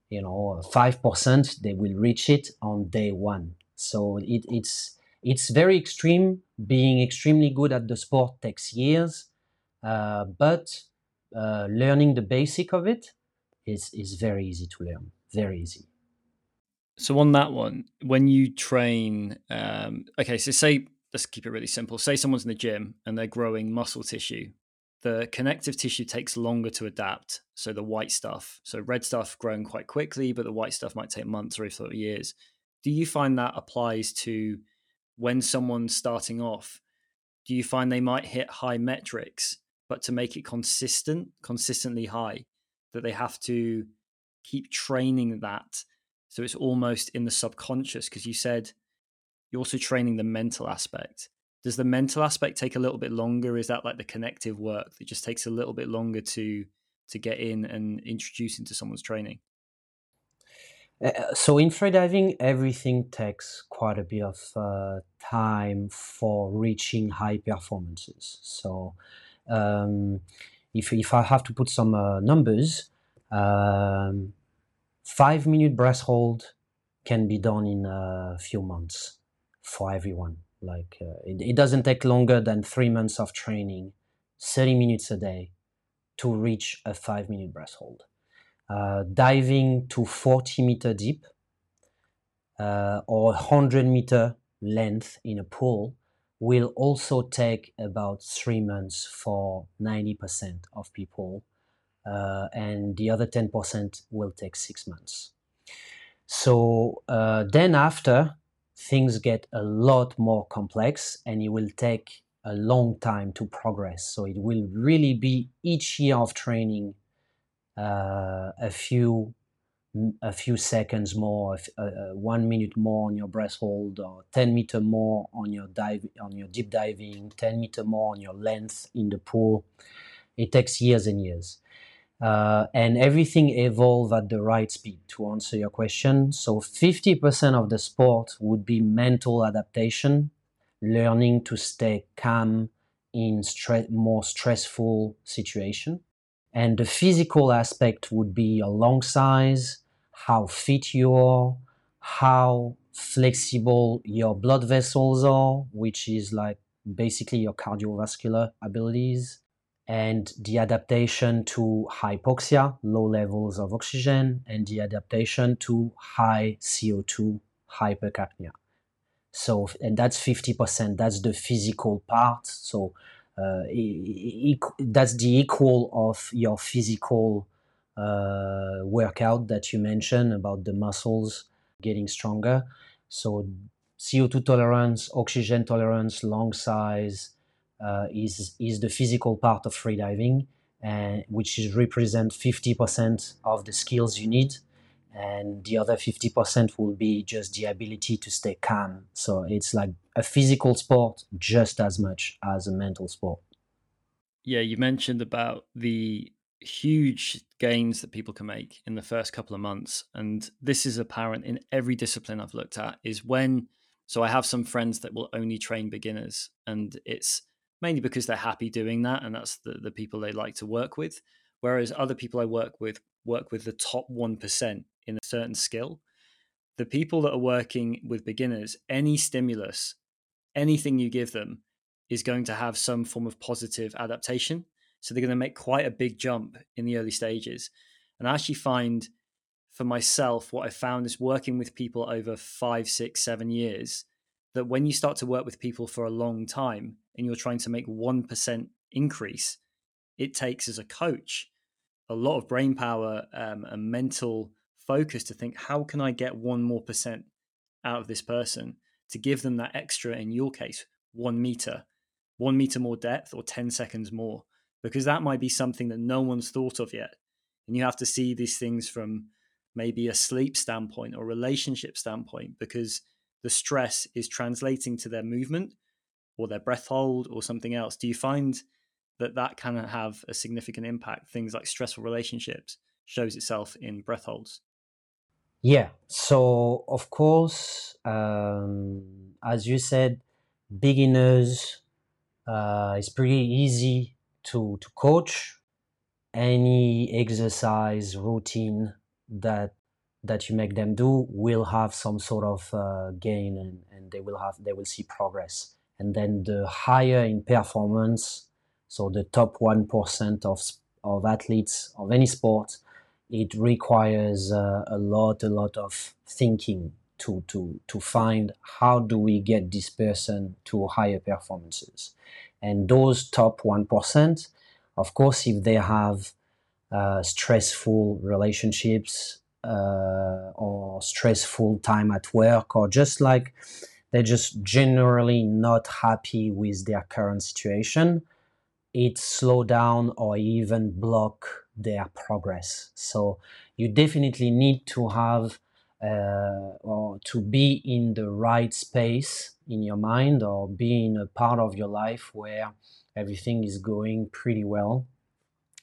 you know 5% they will reach it on day one. So it, it's it's very extreme. Being extremely good at the sport takes years uh, but uh, learning the basic of it is is very easy to learn. Very easy. So on that one, when you train, um, okay, so say let's keep it really simple. Say someone's in the gym and they're growing muscle tissue. The connective tissue takes longer to adapt. So the white stuff, so red stuff growing quite quickly, but the white stuff might take months or if not years. Do you find that applies to when someone's starting off? Do you find they might hit high metrics, but to make it consistent, consistently high, that they have to keep training that. So it's almost in the subconscious because you said you're also training the mental aspect. Does the mental aspect take a little bit longer? Is that like the connective work that just takes a little bit longer to to get in and introduce into someone's training? Uh, so in freediving, everything takes quite a bit of uh, time for reaching high performances. So um, if, if I have to put some uh, numbers, um, five minute breath hold can be done in a few months for everyone. Like uh, it, it, doesn't take longer than three months of training, 30 minutes a day to reach a five minute breath hold. Uh, diving to 40 meter deep uh, or 100 meter length in a pool will also take about three months for 90% of people, uh, and the other 10% will take six months. So uh, then, after things get a lot more complex, and it will take a long time to progress. So it will really be each year of training uh, a few a few seconds more, uh, uh, one minute more on your breath hold, or 10 meter more on your dive, on your deep diving, 10 meter more on your length in the pool. It takes years and years. Uh, and everything evolve at the right speed to answer your question. So 50% of the sport would be mental adaptation, learning to stay calm in stre- more stressful situation. And the physical aspect would be your lung size, how fit you are, how flexible your blood vessels are, which is like basically your cardiovascular abilities, and the adaptation to hypoxia, low levels of oxygen, and the adaptation to high CO2 hypercapnia. So, and that's 50%, that's the physical part. So, uh, that's the equal of your physical workout that you mentioned about the muscles getting stronger. So CO2 tolerance, oxygen tolerance, lung size uh, is is the physical part of freediving, and which is represent 50% of the skills you need, and the other 50% will be just the ability to stay calm. So it's like a physical sport just as much as a mental sport. Yeah, you mentioned about the huge gains that people can make in the first couple of months and this is apparent in every discipline I've looked at is when so I have some friends that will only train beginners and it's mainly because they're happy doing that and that's the, the people they like to work with whereas other people I work with work with the top 1% in a certain skill. The people that are working with beginners any stimulus anything you give them is going to have some form of positive adaptation so they're going to make quite a big jump in the early stages. And I actually find for myself, what I found is working with people over five, six, seven years, that when you start to work with people for a long time and you're trying to make 1% increase, it takes as a coach a lot of brain power um, and mental focus to think, how can I get one more percent out of this person to give them that extra, in your case, one meter, one meter more depth or 10 seconds more because that might be something that no one's thought of yet. And you have to see these things from maybe a sleep standpoint or relationship standpoint because the stress is translating to their movement or their breath hold or something else. Do you find that that can have a significant impact? Things like stressful relationships shows itself in breath holds. Yeah. So, of course, um, as you said, beginners, uh, it's pretty easy to, to coach any exercise routine that that you make them do will have some sort of uh, gain and, and they will have they will see progress. And then the higher in performance so the top 1% of of athletes of any sport it requires uh, a lot a lot of thinking to to to find how do we get this person to higher performances and those top 1%, of course, if they have uh, stressful relationships uh, or stressful time at work, or just like they're just generally not happy with their current situation, it slow down or even block their progress. So you definitely need to have uh, or to be in the right space in your mind or be in a part of your life where everything is going pretty well.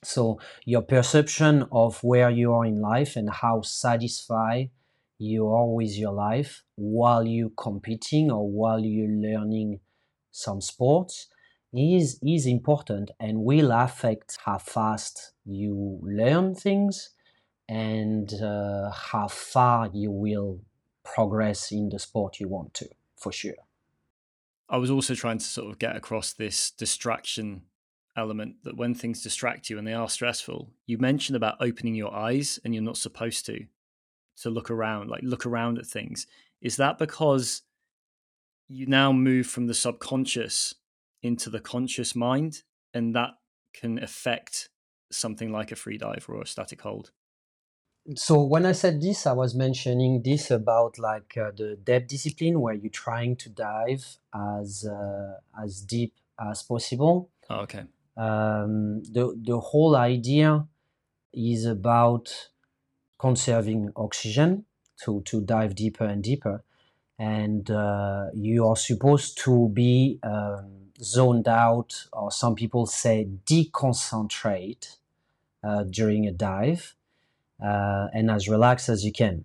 So your perception of where you are in life and how satisfied you are with your life while you're competing or while you're learning some sports is is important and will affect how fast you learn things and uh, how far you will progress in the sport you want to, for sure. I was also trying to sort of get across this distraction element that when things distract you and they are stressful, you mentioned about opening your eyes and you're not supposed to to look around, like look around at things. Is that because you now move from the subconscious into the conscious mind and that can affect something like a free dive or a static hold? So when I said this, I was mentioning this about like uh, the depth discipline, where you're trying to dive as uh, as deep as possible. Oh, okay. Um, the the whole idea is about conserving oxygen to to dive deeper and deeper, and uh, you are supposed to be um, zoned out, or some people say deconcentrate uh, during a dive and as relaxed as you can.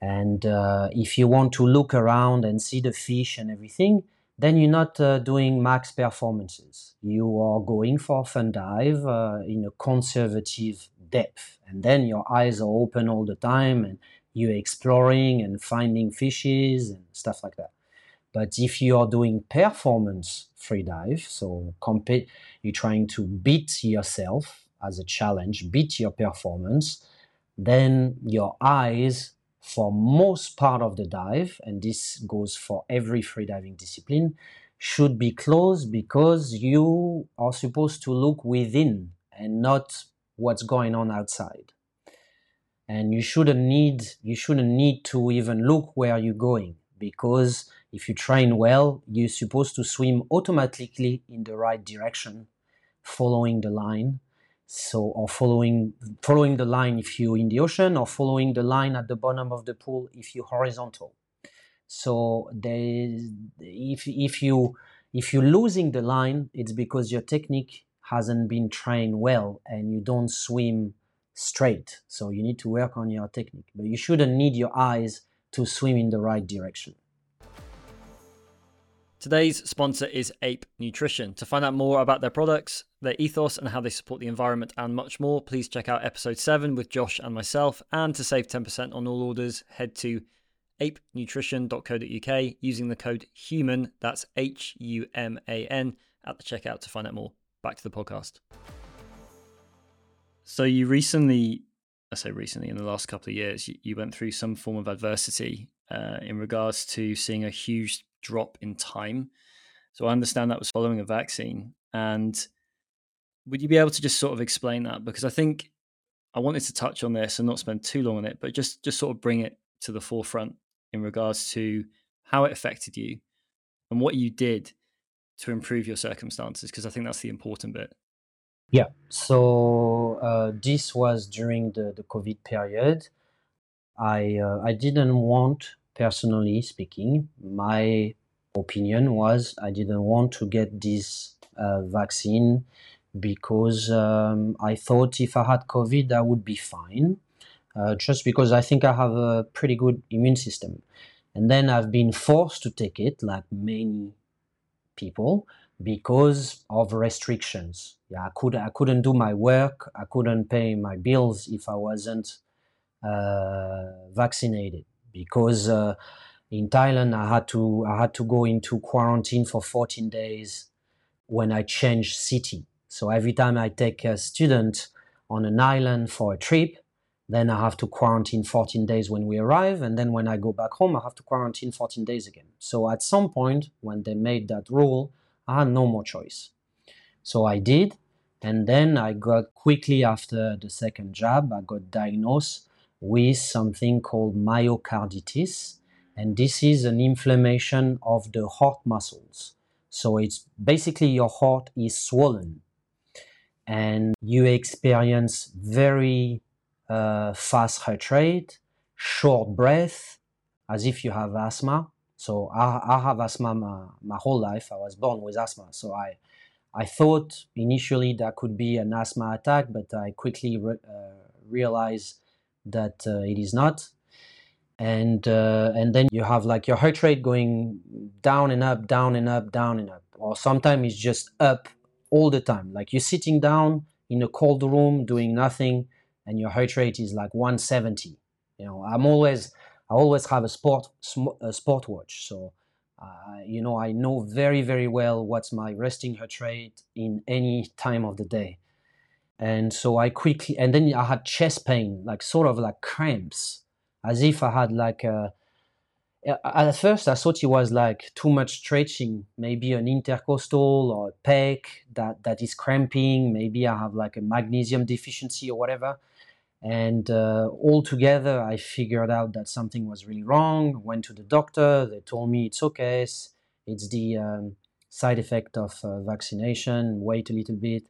And uh, if you want to look around and see the fish and everything, then you're not uh, doing max performances. You are going for a fun dive uh, in a conservative depth. And then your eyes are open all the time and you're exploring and finding fishes and stuff like that. But if you are doing performance free dive, so compete, you're trying to beat yourself as a challenge, beat your performance, then your eyes for most part of the dive, and this goes for every freediving discipline, should be closed because you are supposed to look within and not what's going on outside. And you shouldn't need you shouldn't need to even look where you're going because if you train well you're supposed to swim automatically in the right direction following the line so or following following the line if you're in the ocean or following the line at the bottom of the pool if you're horizontal so they if if you if you're losing the line it's because your technique hasn't been trained well and you don't swim straight. So you need to work on your technique, but you shouldn't need your eyes to swim in the right direction. Today's sponsor is Ape Nutrition. To find out more about their products, their ethos, and how they support the environment, and much more, please check out episode 7 with Josh and myself. And to save 10% on all orders, head to apenutrition.co.uk using the code HUMAN, that's H U M A N, at the checkout to find out more. Back to the podcast. So you recently, I say recently, in the last couple of years, you, went through some form of adversity uh, in regards to seeing a huge drop in time. So I understand that was following a vaccine. And would you be able to just sort of explain that? Because I think I wanted to touch on this and not spend too long on it, but just just sort of bring it to the forefront in regards to how it affected you and what you did to improve your circumstances, because I think that's the important bit. Yeah. So uh, this was during the, the COVID period. I uh, I didn't want, personally speaking, my opinion was I didn't want to get this uh, vaccine because um, I thought if I had COVID, I would be fine. Uh, just because I think I have a pretty good immune system. And then I've been forced to take it, like many people because of restrictions. Yeah, I could I couldn't do my work. I couldn't pay my bills if I wasn't uh, vaccinated because uh, in Thailand I had to I had to go into quarantine for 14 days when I changed city. So every time I take a student on an island for a trip, then I have to quarantine 14 days when we arrive, and then when I go back home, I have to quarantine 14 days again. So at some point, when they made that rule, I had no more choice. So I did. And then I got quickly after the second jab, I got diagnosed with something called myocarditis. And this is an inflammation of the heart muscles. So it's basically your heart is swollen and you experience very uh, fast heart rate, short breath, as if you have asthma. So I, I have asthma my, my whole life. I was born with asthma. So I, I thought initially that could be an asthma attack, but I quickly re- uh, realized that uh, it is not. And uh, and then you have like your heart rate going down and up, down and up, down and up, or sometimes it's just up all the time. Like you're sitting down in a cold room doing nothing, and your heart rate is like 170. You know, I'm always I always have a sport a sport watch, so uh, you know I know very very well what's my resting heart rate in any time of the day, and so I quickly and then I had chest pain, like sort of like cramps, as if I had like a. At first, I thought it was like too much stretching, maybe an intercostal or a pec that, that is cramping. Maybe I have like a magnesium deficiency or whatever and uh, altogether, I figured out that something was really wrong. Went to the doctor. They told me it's okay. It's the um, side effect of uh, vaccination. Wait a little bit.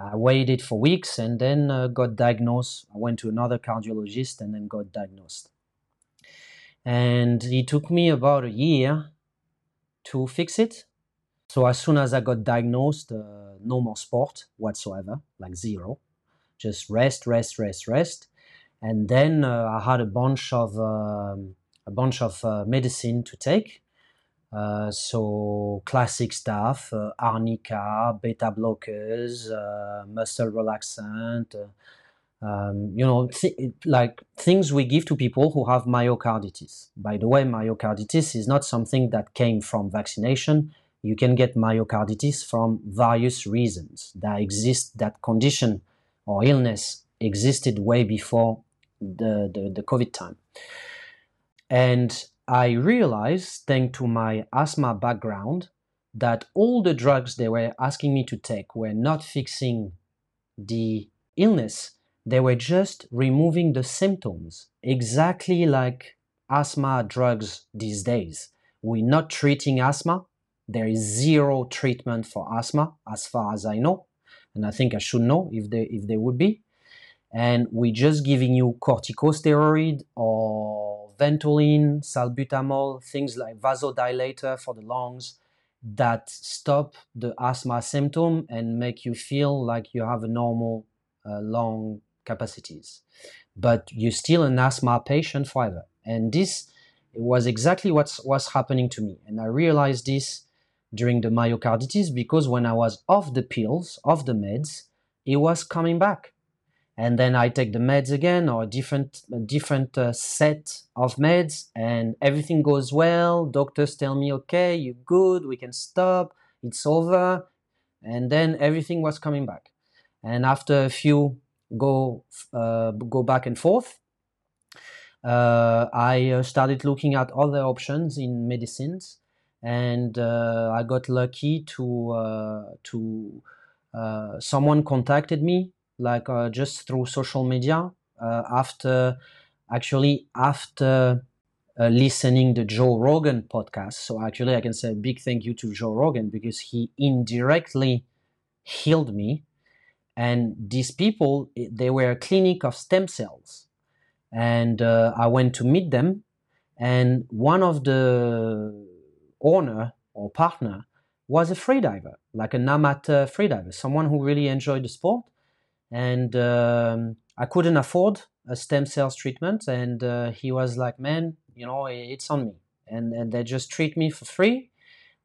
I waited for weeks and then uh, got diagnosed. I went to another cardiologist and then got diagnosed. And it took me about a year to fix it. So as soon as I got diagnosed, uh, no more sport whatsoever, like zero just rest, rest, rest, rest. And then uh, I had a bunch of um, a bunch of uh, medicine to take. Uh, so classic stuff: uh, arnica, beta blockers, uh, muscle relaxant. Uh, um, you know, th- like things we give to people who have myocarditis. By the way, myocarditis is not something that came from vaccination. You can get myocarditis from various reasons. There exists that condition or illness existed way before the, the, the COVID time. And I realized, thanks to my asthma background, that all the drugs they were asking me to take were not fixing the illness, they were just removing the symptoms, exactly like asthma drugs these days. We're not treating asthma. There is zero treatment for asthma, as far as I know, and I think I should know if there if there would be. And we're just giving you corticosteroid or Ventolin, salbutamol, things like vasodilator for the lungs that stop the asthma symptom and make you feel like you have a normal uh, lung capacities. But you're still an asthma patient forever. And this was exactly what was happening to me. And I realized this during the myocarditis because when I was off the pills, off the meds, it was coming back and then I take the meds again or a different different uh, set of meds and everything goes well. Doctors tell me okay you're good we can stop it's over. And then everything was coming back. And after a few go uh, go back and forth uh, I uh, started looking at other options in medicines. And uh, I got lucky to uh, to someone contacted me like uh, just through social media uh, after actually after uh, listening the Joe Rogan podcast. So actually, I can say a big thank you to Joe Rogan because he indirectly healed me. And these people, they were a clinic of stem cells, and uh, I went to meet them. And one of the owner or partner was a freediver, like an amateur freediver, someone who really enjoyed the sport and um, I couldn't afford a stem cells treatment. And uh, he was like, "Man, you know, it's on me," and and they just treat me for free.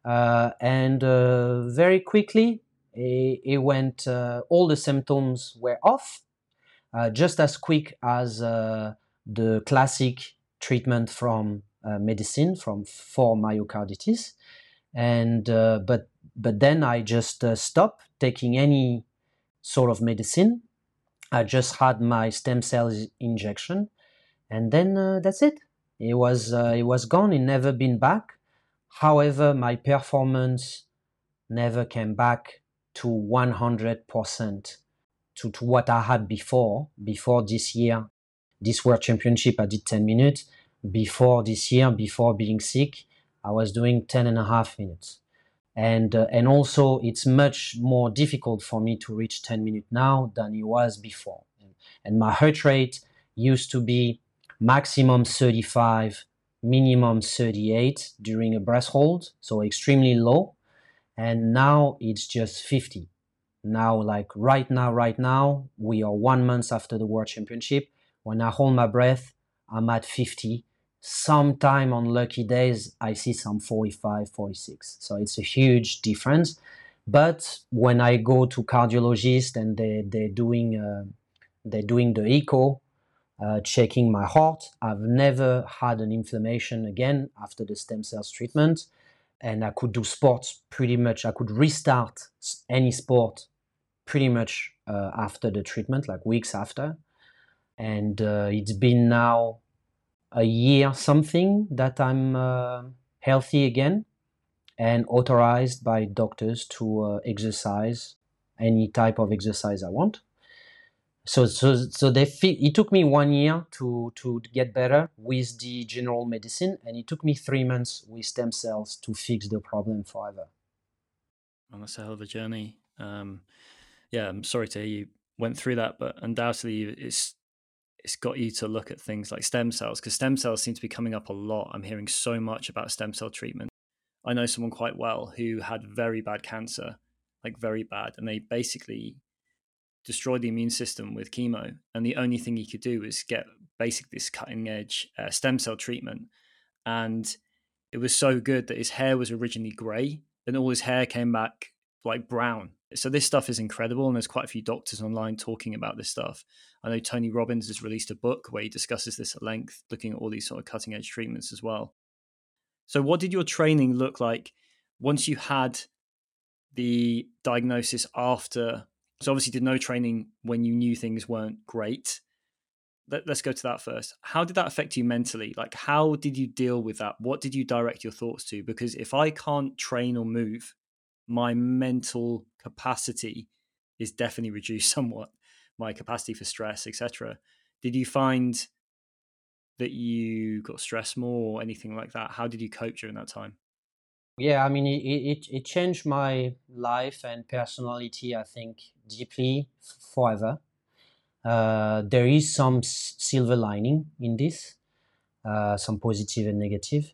Uh, and uh, very quickly, it, it went. Uh, all the symptoms were off, uh, just as quick as uh, the classic treatment from medicine from for myocarditis. And but but then I just stopped taking any sort of medicine. I just had my stem cells injection, and then uh, that's it. It was uh, it was gone. It never been back. However, my performance never came back to 100% to, to what I had before. Before this year, this World Championship, I did 10 minutes. Before this year, before being sick, I was doing 10 and a half minutes and uh, and also it's much more difficult for me to reach 10 minutes now than it was before. And, and my heart rate used to be maximum 35 minimum 38 during a breath hold so extremely low. And now it's just 50 now like right now right now we are one month after the world championship. When i hold my breath i'm at 50 sometime on lucky days i see some 45 46 so it's a huge difference. But when i go to cardiologist and they, they're doing uh, they're doing the echo uh, checking my heart i've never had an inflammation again after the stem cells treatment. And i could do sports pretty much i could restart any sport pretty much uh, after the treatment like weeks after. And uh, it's been now a year something that I'm uh, healthy again and authorized by doctors to uh, exercise any type of exercise I want. So, so, so they it took me one year to, to get better with the general medicine, and it took me three months with stem cells to fix the problem forever. And that's a hell of a journey. Um, yeah, I'm sorry to hear you went through that, but undoubtedly it's it's got you to look at things like stem cells because stem cells seem to be coming up a lot. I'm hearing so much about stem cell treatment. I know someone quite well who had very bad cancer, like very bad, and they basically destroyed the immune system with chemo. And the only thing he could do was get basically this cutting edge uh, stem cell treatment. And it was so good that his hair was originally grey, and all his hair came back like brown so this stuff is incredible, and there's quite a few doctors online talking about this stuff. I know Tony Robbins has released a book where he discusses this at length, looking at all these sort of cutting edge treatments as well. So, what did your training look like once you had the diagnosis after? So, obviously, did no training when you knew things weren't great. let, us go to that first. How did that affect you mentally? Like, how did you deal with that? What did you direct your thoughts to? Because if I can't train or move, my mental capacity is definitely reduced somewhat. My capacity for stress, etc. Did you find that you got stressed more or anything like that? How did you cope during that time? Yeah, I mean, it, it, it changed my life and personality, I think, deeply forever. Uh, there is some silver lining in this, uh, some positive and negative.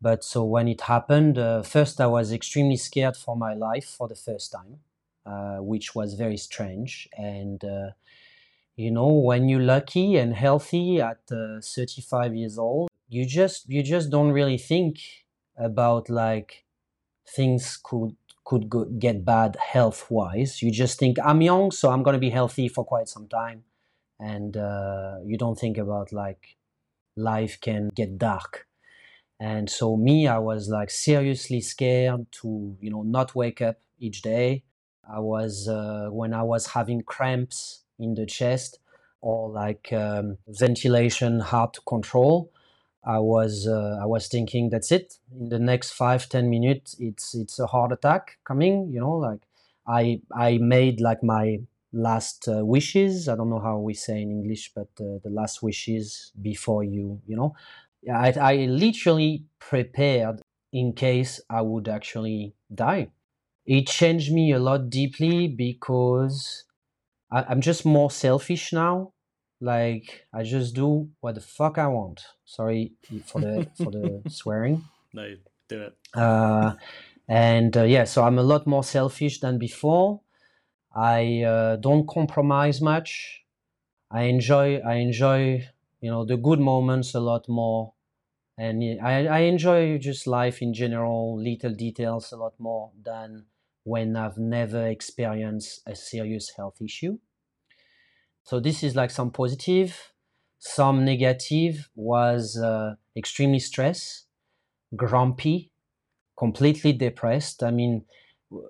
But so when it happened, uh, first I was extremely scared for my life for the first time, uh, which was very strange. And uh, you know, when you're lucky and healthy at uh, 35 years old, you just you just don't really think about like things could could go, get bad health wise. You just think I'm young, so I'm going to be healthy for quite some time, and uh, you don't think about like life can get dark. And so me, I was like seriously scared to you know not wake up each day. I was uh, when I was having cramps in the chest or like um, ventilation hard to control. I was uh, I was thinking that's it. In the next five ten minutes, it's it's a heart attack coming. You know, like I I made like my last uh, wishes. I don't know how we say in English, but uh, the last wishes before you you know. I, I literally prepared in case I would actually die. It changed me a lot deeply because I, I'm just more selfish now like I just do what the fuck I want. Sorry for the for the swearing. No, do it. Uh, and uh, yeah, so I'm a lot more selfish than before. I uh, don't compromise much. I enjoy I enjoy you know the good moments a lot more, and I I enjoy just life in general, little details a lot more than when I've never experienced a serious health issue. So this is like some positive, some negative was uh, extremely stressed, grumpy, completely depressed. I mean,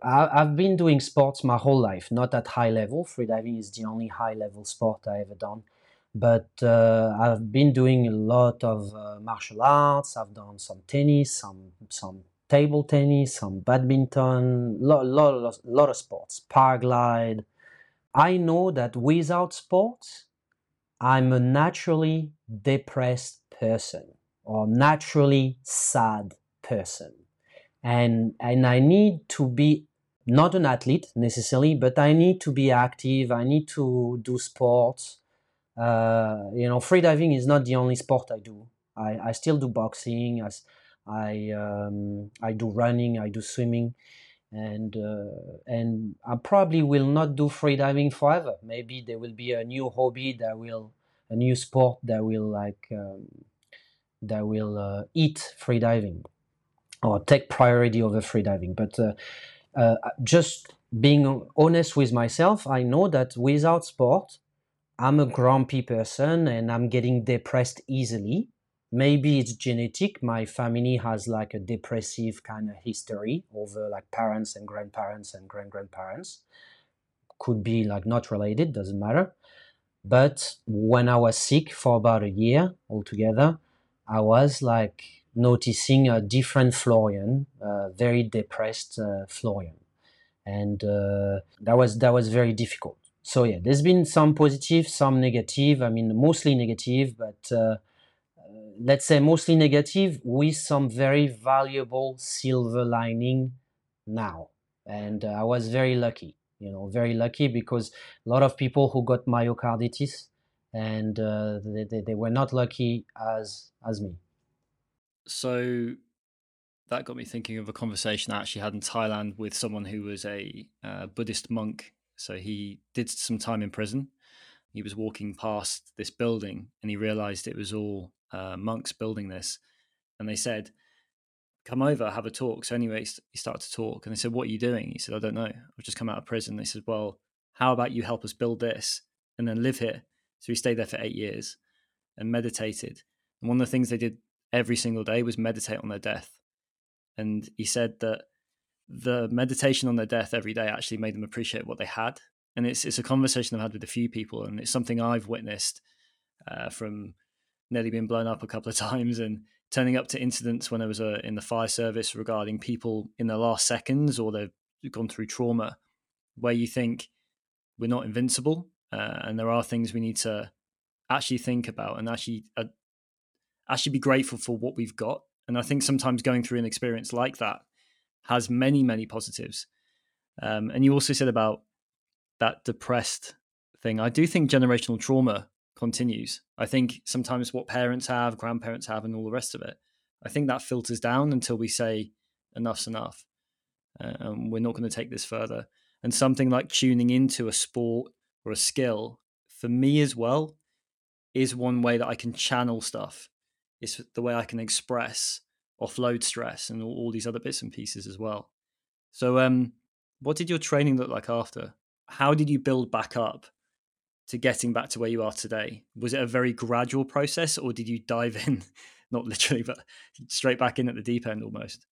I, have been doing sports my whole life, not at high level. Freediving is the only high level sport I ever done. But uh, I've been doing a lot of uh, martial arts. I've done some tennis, some some table tennis, some badminton, lot lot lot of sports, paraglide, I know that without sports, I'm a naturally depressed person or naturally sad person. And, and I need to be not an athlete necessarily, but I need to be active. I need to do sports. Uh, you know, freediving is not the only sport I do. I, I still do boxing. I, I, um, I do running. I do swimming and uh, and I probably will not do freediving forever. Maybe there will be a new hobby that will a new sport that will like um, that will uh, eat freediving or take priority over freediving. But uh, uh, just being honest with myself, I know that without sport, I'm a grumpy person and I'm getting depressed easily. Maybe it's genetic. My family has like a depressive kind of history over like parents and grandparents and grand grandparents could be like not related doesn't matter. But when i was sick for about a year altogether i was like noticing a different florian uh, very depressed uh, florian. And uh, that was that was very difficult so yeah there's been some positive some negative i mean mostly negative but uh, let's say mostly negative with some very valuable silver lining now. And uh, i was very lucky you know very lucky because a lot of people who got myocarditis and uh, they, they, they, were not lucky as as me. So that got me thinking of a conversation i actually had in thailand with someone who was a uh, buddhist monk so he did some time in prison he was walking past this building and he realized it was all uh, monks building this, and they said, "Come over, have a talk." So anyway, he started to talk, and they said, "What are you doing?" He said, "I don't know. I've just come out of prison." They said, "Well, how about you help us build this and then live here?" So he stayed there for eight years and meditated. And one of the things they did every single day was meditate on their death. And he said that the meditation on their death every day actually made them appreciate what they had. And it's it's a conversation I've had with a few people, and it's something I've witnessed uh, from nearly being blown up a couple of times and turning up to incidents when I was uh, in the fire service regarding people in their last seconds or they've gone through trauma, where you think we're not invincible uh, and there are things we need to actually think about and actually uh, actually be grateful for what we've got. And I think sometimes going through an experience like that has many many positives. Um, and you also said about that depressed thing. I do think generational trauma continues. I think sometimes what parents have, grandparents have, and all the rest of it, I think that filters down until we say enough's enough. Uh, and we're not going to take this further. And something like tuning into a sport or a skill, for me as well, is one way that I can channel stuff. It's the way I can express, offload stress, and all, all these other bits and pieces as well. So, um, what did your training look like after? How did you build back up to getting back to where you are today? Was it a very gradual process, or did you dive in, not literally, but straight back in at the deep end almost?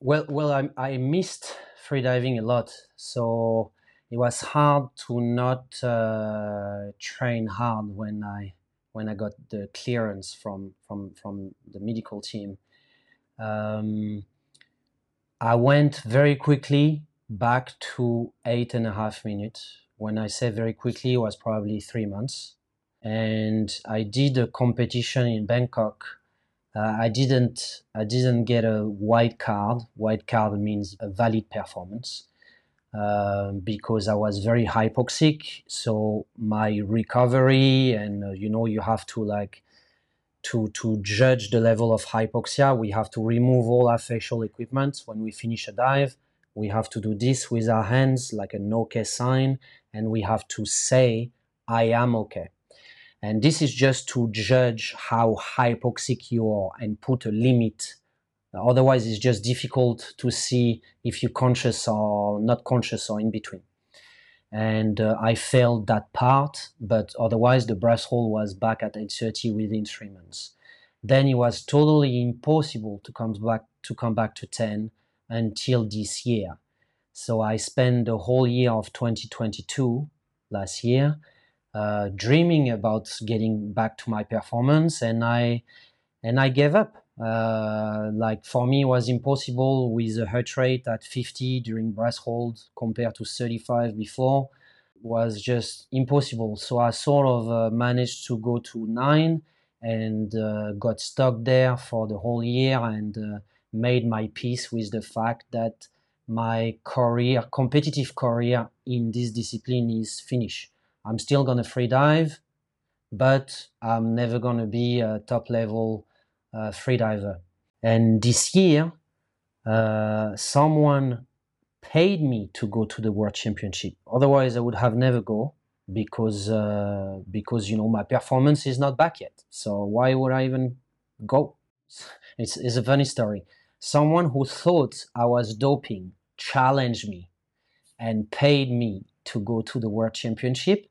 Well, well, I, I missed freediving a lot, so it was hard to not uh, train hard when I when I got the clearance from from from the medical team. Um, I went very quickly back to eight and a half minutes when I say very quickly, it was probably three months. And I did a competition in Bangkok. Uh, I didn't I didn't get a white card. White card means a valid performance uh, because I was very hypoxic. So my recovery and uh, you know you have to like to to judge the level of hypoxia. We have to remove all our facial equipment when we finish a dive. We have to do this with our hands like an okay sign and we have to say, I am okay. And this is just to judge how hypoxic you are and put a limit. Otherwise, it's just difficult to see if you're conscious or not conscious or in between. And uh, I failed that part, but otherwise, the breath hold was back at 830 within three months. Then it was totally impossible to come back to come back to 10 until this year. So I spent the whole year of 2022 last year uh, dreaming about getting back to my performance, and I and I gave up. Uh, like for me, was impossible with a heart rate at 50 during breath hold compared to 35 before. Was just impossible. So I sort of uh, managed to go to nine and uh, got stuck there for the whole year and uh, made my peace with the fact that my career, competitive career in this discipline is finished. I'm still going to free dive, but I'm never going to be a top level uh, free diver. And this year, uh, someone paid me to go to the World Championship. Otherwise, I would have never go because uh, because you know my performance is not back yet. So why would I even go? It's, it's a funny story someone who thought I was doping challenged me and paid me to go to the World Championship.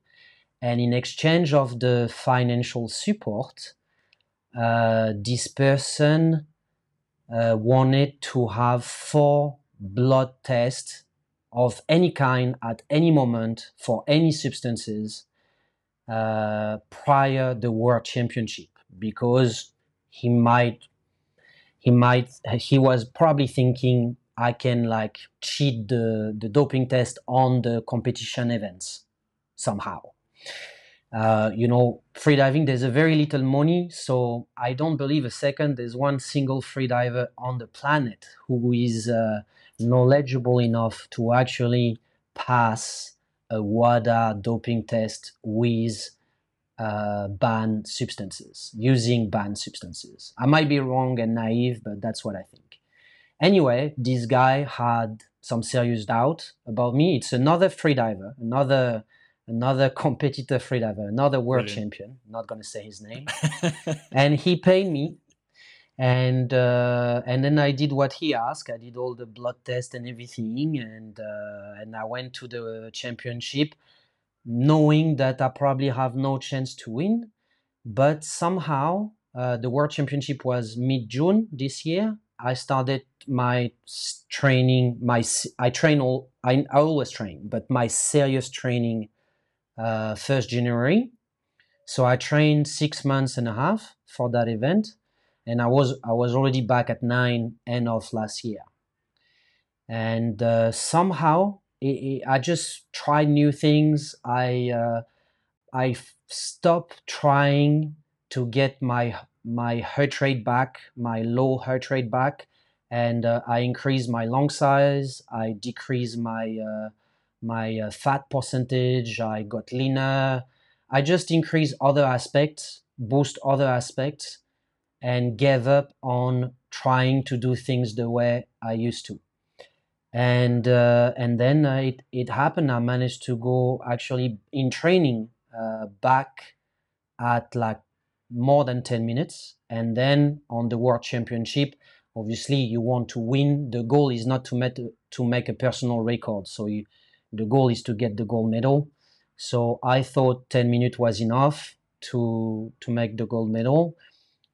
And in exchange of the financial support, uh, this person uh, wanted to have four blood tests of any kind at any moment for any substances uh, prior the World Championship because he might he might he was probably thinking I can like cheat the, the doping test on the competition events somehow. Uh, you know, freediving, there's a very little money, so I don't believe a second there's one single freediver on the planet who is uh, knowledgeable enough to actually pass a WADA doping test with uh, banned substances, using banned substances. I might be wrong and naive, but that's what I think. Anyway, this guy had some serious doubt about me. It's another freediver, another another competitor freediver, another world Brilliant. champion. not going to say his name. and he paid me, and uh, and then I did what he asked. I did all the blood test and everything, and uh, and I went to the championship knowing that I probably have no chance to win. But somehow, uh, the World Championship was mid June this year. I started my training. My I train all. I, I always train, but my serious training uh, first January. So I trained six months and a half for that event, and I was I was already back at nine end of last year. And uh, somehow it, it, I just tried new things. I uh, I stopped trying to get my my heart rate back, my low heart rate back, and uh, I increased my lung size. I decreased my uh, my uh, fat percentage. I got leaner. I just increased other aspects, boost other aspects, and gave up on trying to do things the way I used to. And uh, and then it it happened. I managed to go actually in training uh, back at like more than ten minutes, and then on the world championship. Obviously, you want to win. The goal is not to make to make a personal record. So you, the goal is to get the gold medal so I thought 10 minutes was enough to to make the gold medal,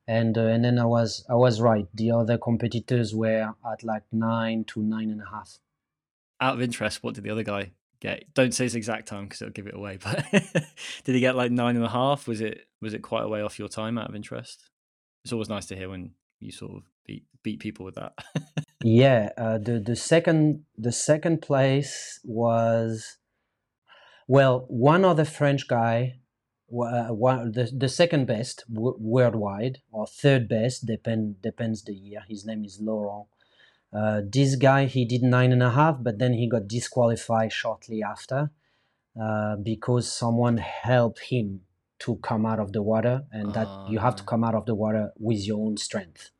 and uh, and then I was I was right. The other competitors were at like nine to nine and a half. Out of interest, what did the other guy get? Don't say his exact time because it'll give it away. But did he get like nine and a half? Was it was it quite a way off your time? Out of interest, it's always nice to hear when you sort of beat beat people with that. yeah, uh, the the second the second place was well, one other French guy, uh, one, the, the second best w- worldwide, or third best, depend, depends the year. His name is Laurent. Uh, this guy, he did nine and a half, but then he got disqualified shortly after uh, because someone helped him to come out of the water, and that you have to ah. come out of the water with your own strength.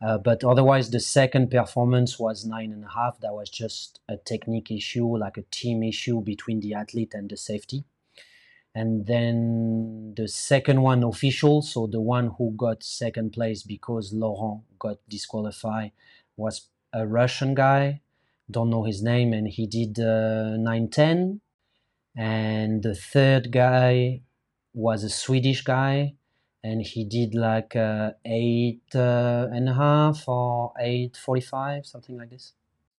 Uh, but otherwise, the second performance was nine and a half. That was just a technique issue, like a team issue between the athlete and the safety. And then the second one official, so the one who got second place because Laurent got disqualified, was a Russian guy. Don't know his name, and he did uh, 910. And the third guy was a Swedish guy and he did like uh, eight uh, and a half or eight forty-five, something like this.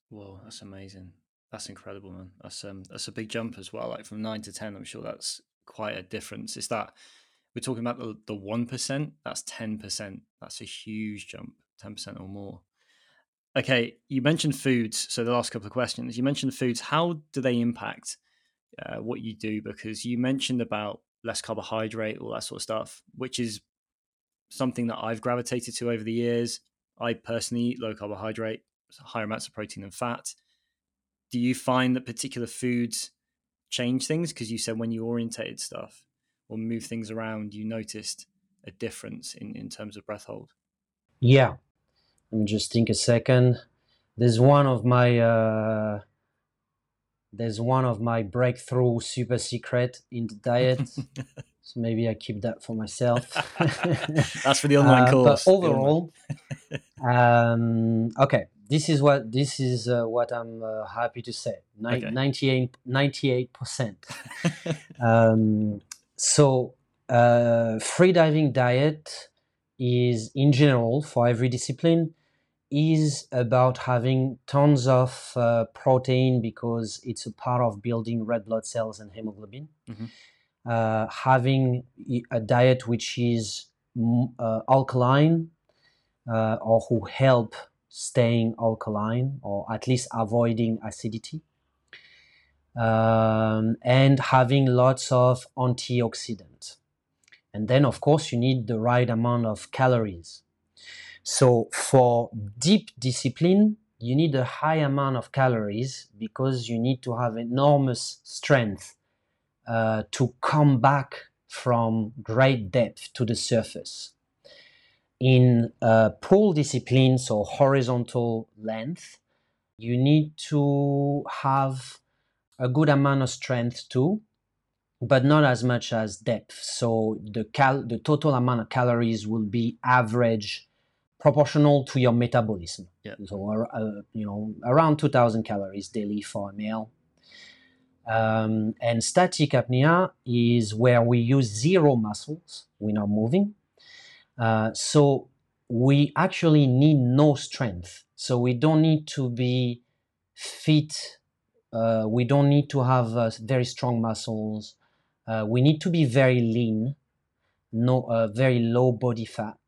Whoa, that's amazing! That's incredible, man. That's um, that's a big jump as well. Like from nine to ten, I'm sure that's quite a difference. Is that we're talking about the the one percent? That's ten percent. That's a huge jump, ten percent or more. Okay, you mentioned foods. So the last couple of questions, you mentioned foods. How do they impact uh, what you do? Because you mentioned about less carbohydrate, all that sort of stuff, which is something that I've gravitated to over the years. I personally eat low carbohydrate, higher amounts of protein and fat. Do you find that particular foods change things? Because you said when you orientated stuff or move things around, you noticed a difference in, in terms of breath hold. Yeah. Let me just think a second. There's one of my uh, there's one of my breakthrough super secret in the diet. so maybe I keep that for myself. That's for the online uh, course. But overall, um, okay, this is what this is uh, what I'm uh, happy to say. Ni- okay. 98 percent. um, so uh, free diving diet is in general for every discipline is about having tons of uh, protein because it's a part of building red blood cells and hemoglobin. Mm-hmm. Uh, having a diet which is uh, alkaline uh, or who help staying alkaline or at least avoiding acidity. Um, and having lots of antioxidants. And then, of course, you need the right amount of calories so for deep discipline, you need a high amount of calories because you need to have enormous strength uh, to come back from great depth to the surface. In uh, pool disciplines or horizontal length, you need to have a good amount of strength too, but not as much as depth. So the cal- the total amount of calories will be average proportional to your metabolism. Yeah. So, uh, you know, around 2000 calories daily for a male. Um, and static apnea is where we use zero muscles, we're not moving. Uh, so we actually need no strength. So we don't need to be fit. Uh, we don't need to have uh, very strong muscles. Uh, we need to be very lean, no, uh, very low body fat.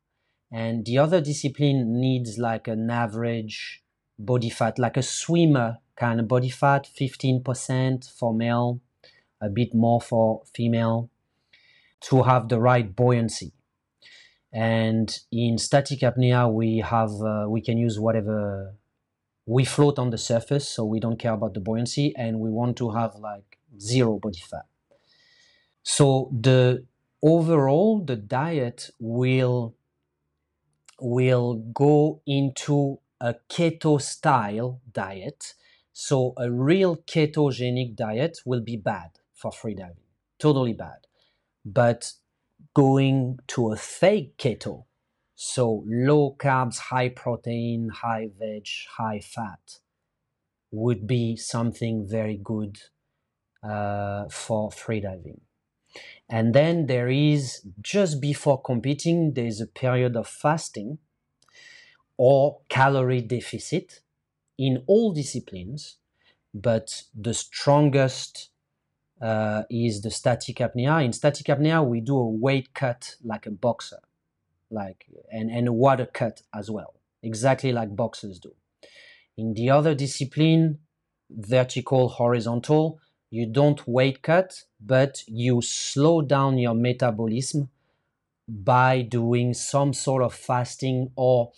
And the other discipline needs like an average body fat, like a swimmer kind of body fat, 15% for male, a bit more for female, to have the right buoyancy. And in static apnea, we have uh, we can use whatever we float on the surface, so we don't care about the buoyancy, and we want to have like zero body fat. So the overall the diet will will go into a keto style diet. So a real ketogenic diet will be bad for freediving, totally bad. But going to a fake keto, so low carbs, high protein, high veg, high fat, would be something very good uh, for freediving. And then there is, just before competing, there's a period of fasting or calorie deficit in all disciplines, but the strongest uh, is the static apnea. In static apnea, we do a weight cut like a boxer, like and, and a water cut as well, exactly like boxers do. In the other discipline, vertical, horizontal, you don't weight cut, but you slow down your metabolism by doing some sort of fasting or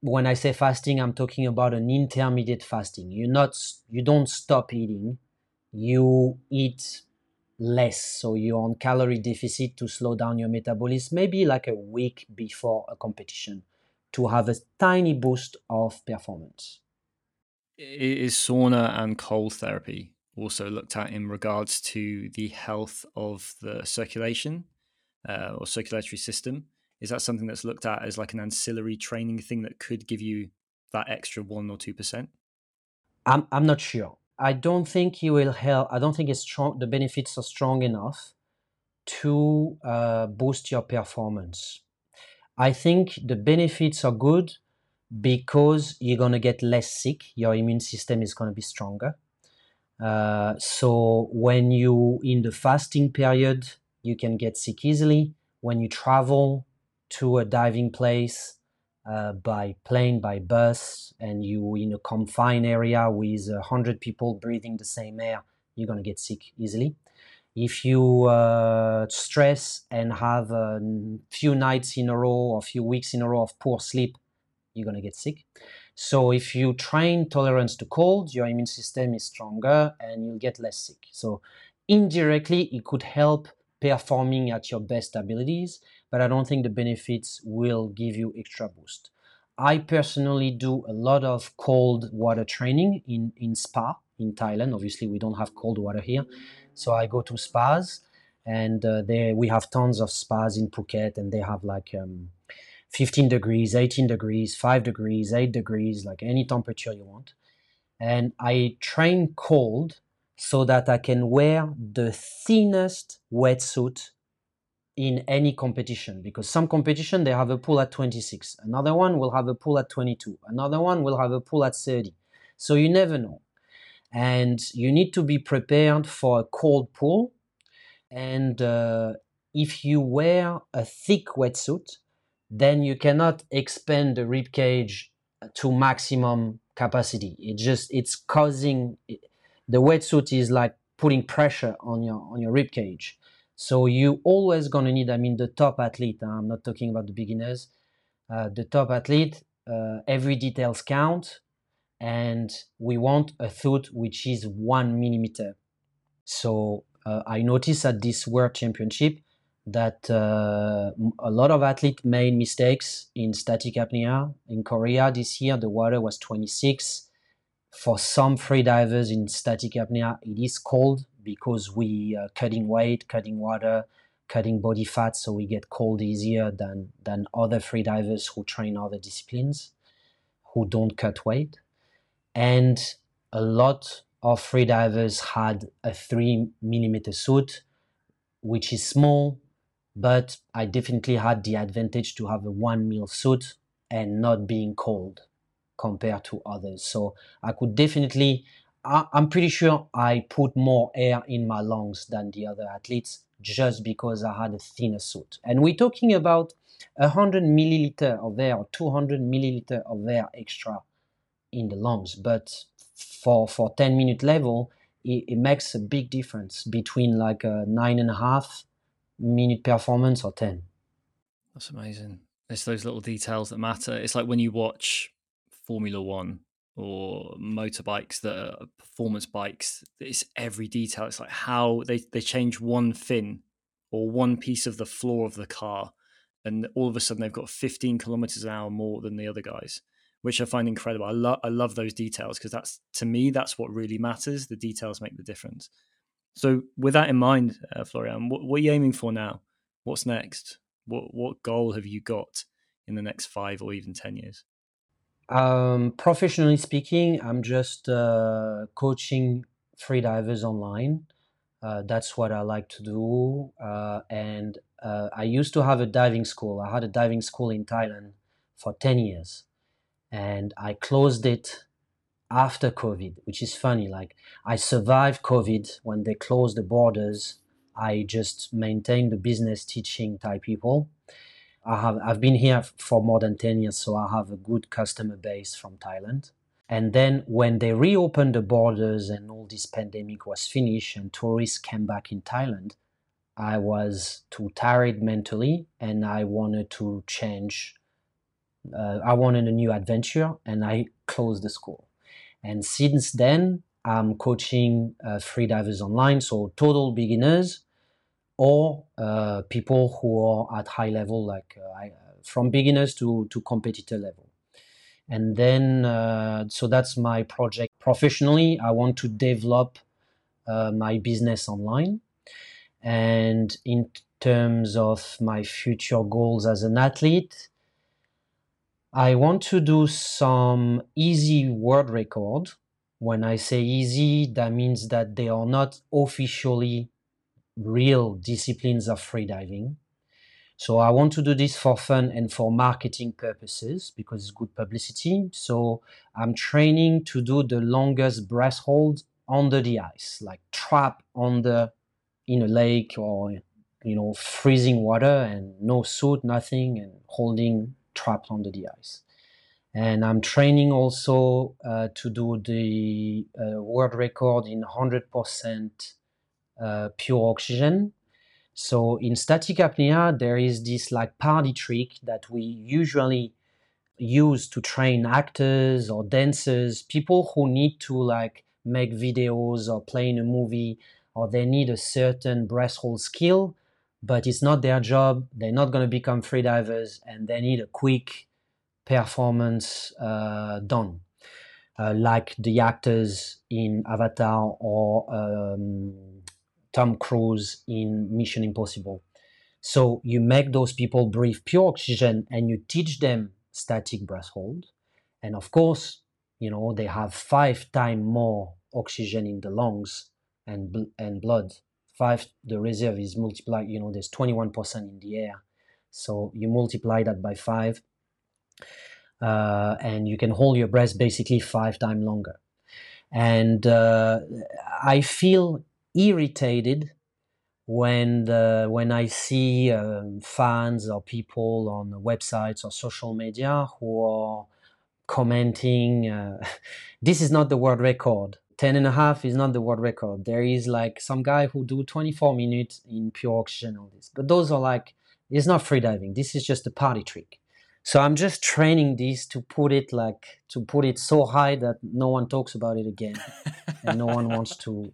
when I say fasting, I'm talking about an intermediate fasting. You not you don't stop eating, you eat less. So you're on calorie deficit to slow down your metabolism, maybe like a week before a competition to have a tiny boost of performance. Is sauna and cold therapy also looked at in regards to the health of the circulation uh, or circulatory system? Is that something that's looked at as like an ancillary training thing that could give you that extra one or two percent? I'm I'm not sure. I don't think you will help. I don't think it's strong. The benefits are strong enough to uh, boost your performance. I think the benefits are good because you're gonna get less sick. Your immune system is gonna be stronger. Uh, so when you in the fasting period, you can get sick easily. When you travel to a diving place uh, by plane, by bus, and you in a confined area with a hundred people breathing the same air, you're gonna get sick easily. If you uh, stress and have a few nights in a row or a few weeks in a row of poor sleep, you're gonna get sick. So if you train tolerance to cold, your immune system is stronger and you'll get less sick. So indirectly, it could help performing at your best abilities but I don't think the benefits will give you extra boost. I personally do a lot of cold water training in, in spa in Thailand. Obviously, we don't have cold water here. So I go to spas and uh, there we have tons of spas in Phuket and they have like um, 15 degrees, 18 degrees, 5 degrees, 8 degrees, like any temperature you want. And I train cold so that I can wear the thinnest wetsuit in any competition because some competition they have a pool at 26 another one will have a pool at 22 another one will have a pool at 30 so you never know. And you need to be prepared for a cold pool. And uh, if you wear a thick wetsuit then you cannot expand the rib cage to maximum capacity it just it's causing the wetsuit is like putting pressure on your on your rib cage so you always gonna need, I mean, the top athlete. I'm not talking about the beginners. Uh, the top athlete, uh, every details count, and we want a foot which is one millimeter. So uh, I noticed at this World Championship that uh, a lot of athletes made mistakes in static apnea. In Korea this year, the water was 26. For some freedivers in static apnea, it is cold because we are cutting weight, cutting water, cutting body fat, so we get cold easier than than other freedivers who train other disciplines, who don't cut weight, and a lot of freedivers had a three millimeter suit, which is small, but I definitely had the advantage to have a one mil suit and not being cold compared to others. So I could definitely I, I'm pretty sure I put more air in my lungs than the other athletes just because I had a thinner suit. And we're talking about 100 milliliter of air or 200 milliliter of air extra in the lungs. But for for 10 minute level, it, it makes a big difference between like a nine and a half minute performance or 10. That's amazing. It's those little details that matter. It's like when you watch Formula One or motorbikes that are performance bikes. It's every detail. It's like how they, they change one fin or one piece of the floor of the car, and all of a sudden they've got 15 kilometers an hour more than the other guys, which I find incredible. I love I love those details because that's to me that's what really matters. The details make the difference. So with that in mind, uh, Florian, what, what are you aiming for now? What's next? What what goal have you got in the next five or even ten years? Um, professionally speaking, I'm just uh, coaching freedivers online. Uh, that's what I like to do. Uh, and uh, I used to have a diving school. I had a diving school in Thailand for 10 years. And I closed it after COVID, which is funny. Like, I survived COVID when they closed the borders. I just maintained the business teaching Thai people. I have I've been here for more than 10 years, so I have a good customer base from Thailand. And then when they reopened the borders and all this pandemic was finished and tourists came back in Thailand, I was too tired mentally and I wanted to change. Uh, I wanted a new adventure and I closed the school. And since then, I'm coaching uh, freedivers online, so total beginners or uh, people who are at high level, like uh, I, from beginners to, to competitor level. And then, uh, so that's my project. Professionally, I want to develop uh, my business online. And in terms of my future goals as an athlete, I want to do some easy world record. When I say easy, that means that they are not officially real disciplines of freediving. So I want to do this for fun and for marketing purposes because it's good publicity. So I'm training to do the longest breath hold under the ice, like trap under in a lake or you know freezing water and no suit, nothing, and holding trapped under the ice. And I'm training also uh, to do the uh, world record in 100% uh, pure oxygen. So in static apnea, there is this like party trick that we usually use to train actors or dancers, people who need to like make videos or play in a movie, or they need a certain breath hold skill, but it's not their job. They're not going to become freedivers, and they need a quick performance uh, done, uh, like the actors in Avatar or um, Tom Cruise in Mission Impossible. So you make those people breathe pure oxygen and you teach them static breath hold. And of course, you know, they have five times more oxygen in the lungs and, and blood. Five, the reserve is multiplied, you know, there's 21% in the air. So you multiply that by five, uh, and you can hold your breath basically five times longer. And uh, I feel irritated when the, when I see um, fans or people on websites or social media who are commenting, uh, this is not the world record. 10 and a half is not the world record. There is like some guy who do 24 minutes in pure oxygen, all this. But those are like, it's not freediving. This is just a party trick. So I'm just training this to put it like, to put it so high that no one talks about it again. and no one wants to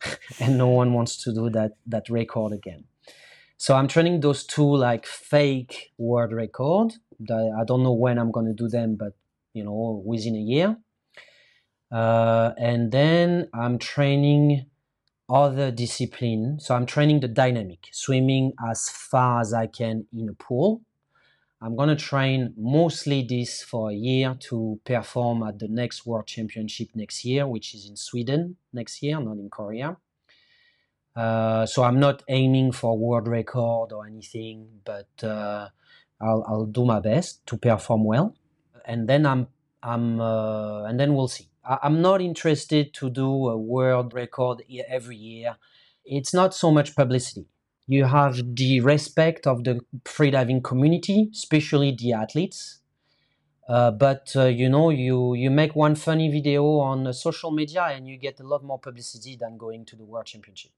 and no one wants to do that that record again. So I'm training those two like fake world record. I don't know when I'm going to do them, but you know, within a year. Uh, and then I'm training other discipline. So I'm training the dynamic, swimming as far as I can in a pool. I'm going to train mostly this for a year to perform at the next World Championship next year, which is in Sweden next year, not in Korea. Uh, so I'm not aiming for world record or anything, but uh, I'll, I'll, do my best to perform well, and then I'm I'm uh, and then we'll see. I'm not interested to do a world record every year. It's not so much publicity. You have the respect of the freediving community, especially the athletes. Uh, but uh, you know, you you make one funny video on uh, social media and you get a lot more publicity than going to the world championship.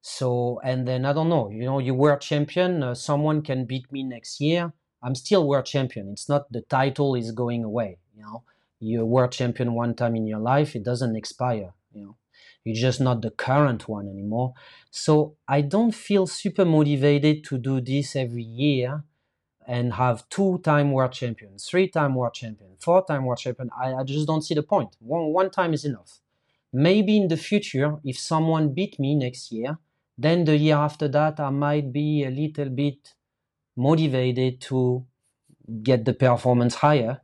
So, and then I don't know, you know, you world champion, uh, someone can beat me next year. I'm still world champion. It's not the title is going away. You know, you're world champion one time in your life, it doesn't expire. You know, you're just not the current one anymore. So I don't feel super motivated to do this every year and have two-time world champion, three-time world champion, four-time world champion. I, I just don't see the point. One one time is enough. Maybe in the future, if someone beat me next year, then the year after that, I might be a little bit motivated to get the performance higher.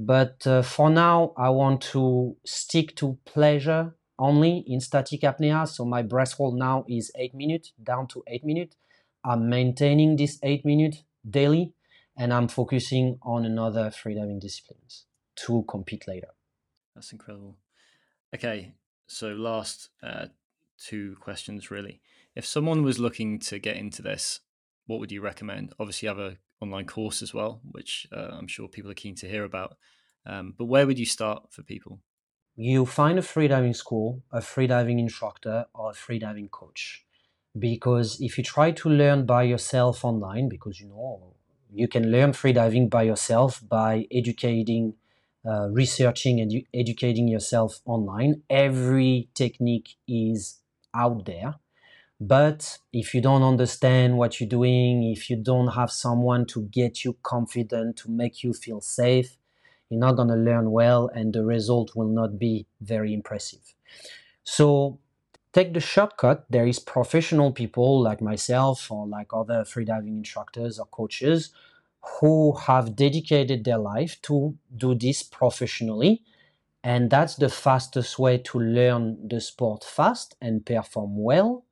But uh, for now, I want to stick to pleasure only in static apnea. So my breath hold now is eight minutes, down to eight minutes. I'm maintaining this eight minutes daily, and I'm focusing on another freediving disciplines to compete later. That's incredible. Okay, so last uh, two questions really. If someone was looking to get into this, what would you recommend? Obviously, you have an online course as well, which uh, I'm sure people are keen to hear about. Um, but where would you start for people? You'll find a freediving school, a freediving instructor, or a freediving coach. Because if you try to learn by yourself online, because you know you can learn freediving by yourself by educating, uh, researching, and educating yourself online. Every technique is out there. But if you don't understand what you're doing, if you don't have someone to get you confident, to make you feel safe, you're not going to learn well and the result will not be very impressive. So take the shortcut. There is professional people like myself or like other freediving instructors or coaches who have dedicated their life to do this professionally and that's the fastest way to learn the sport fast and perform well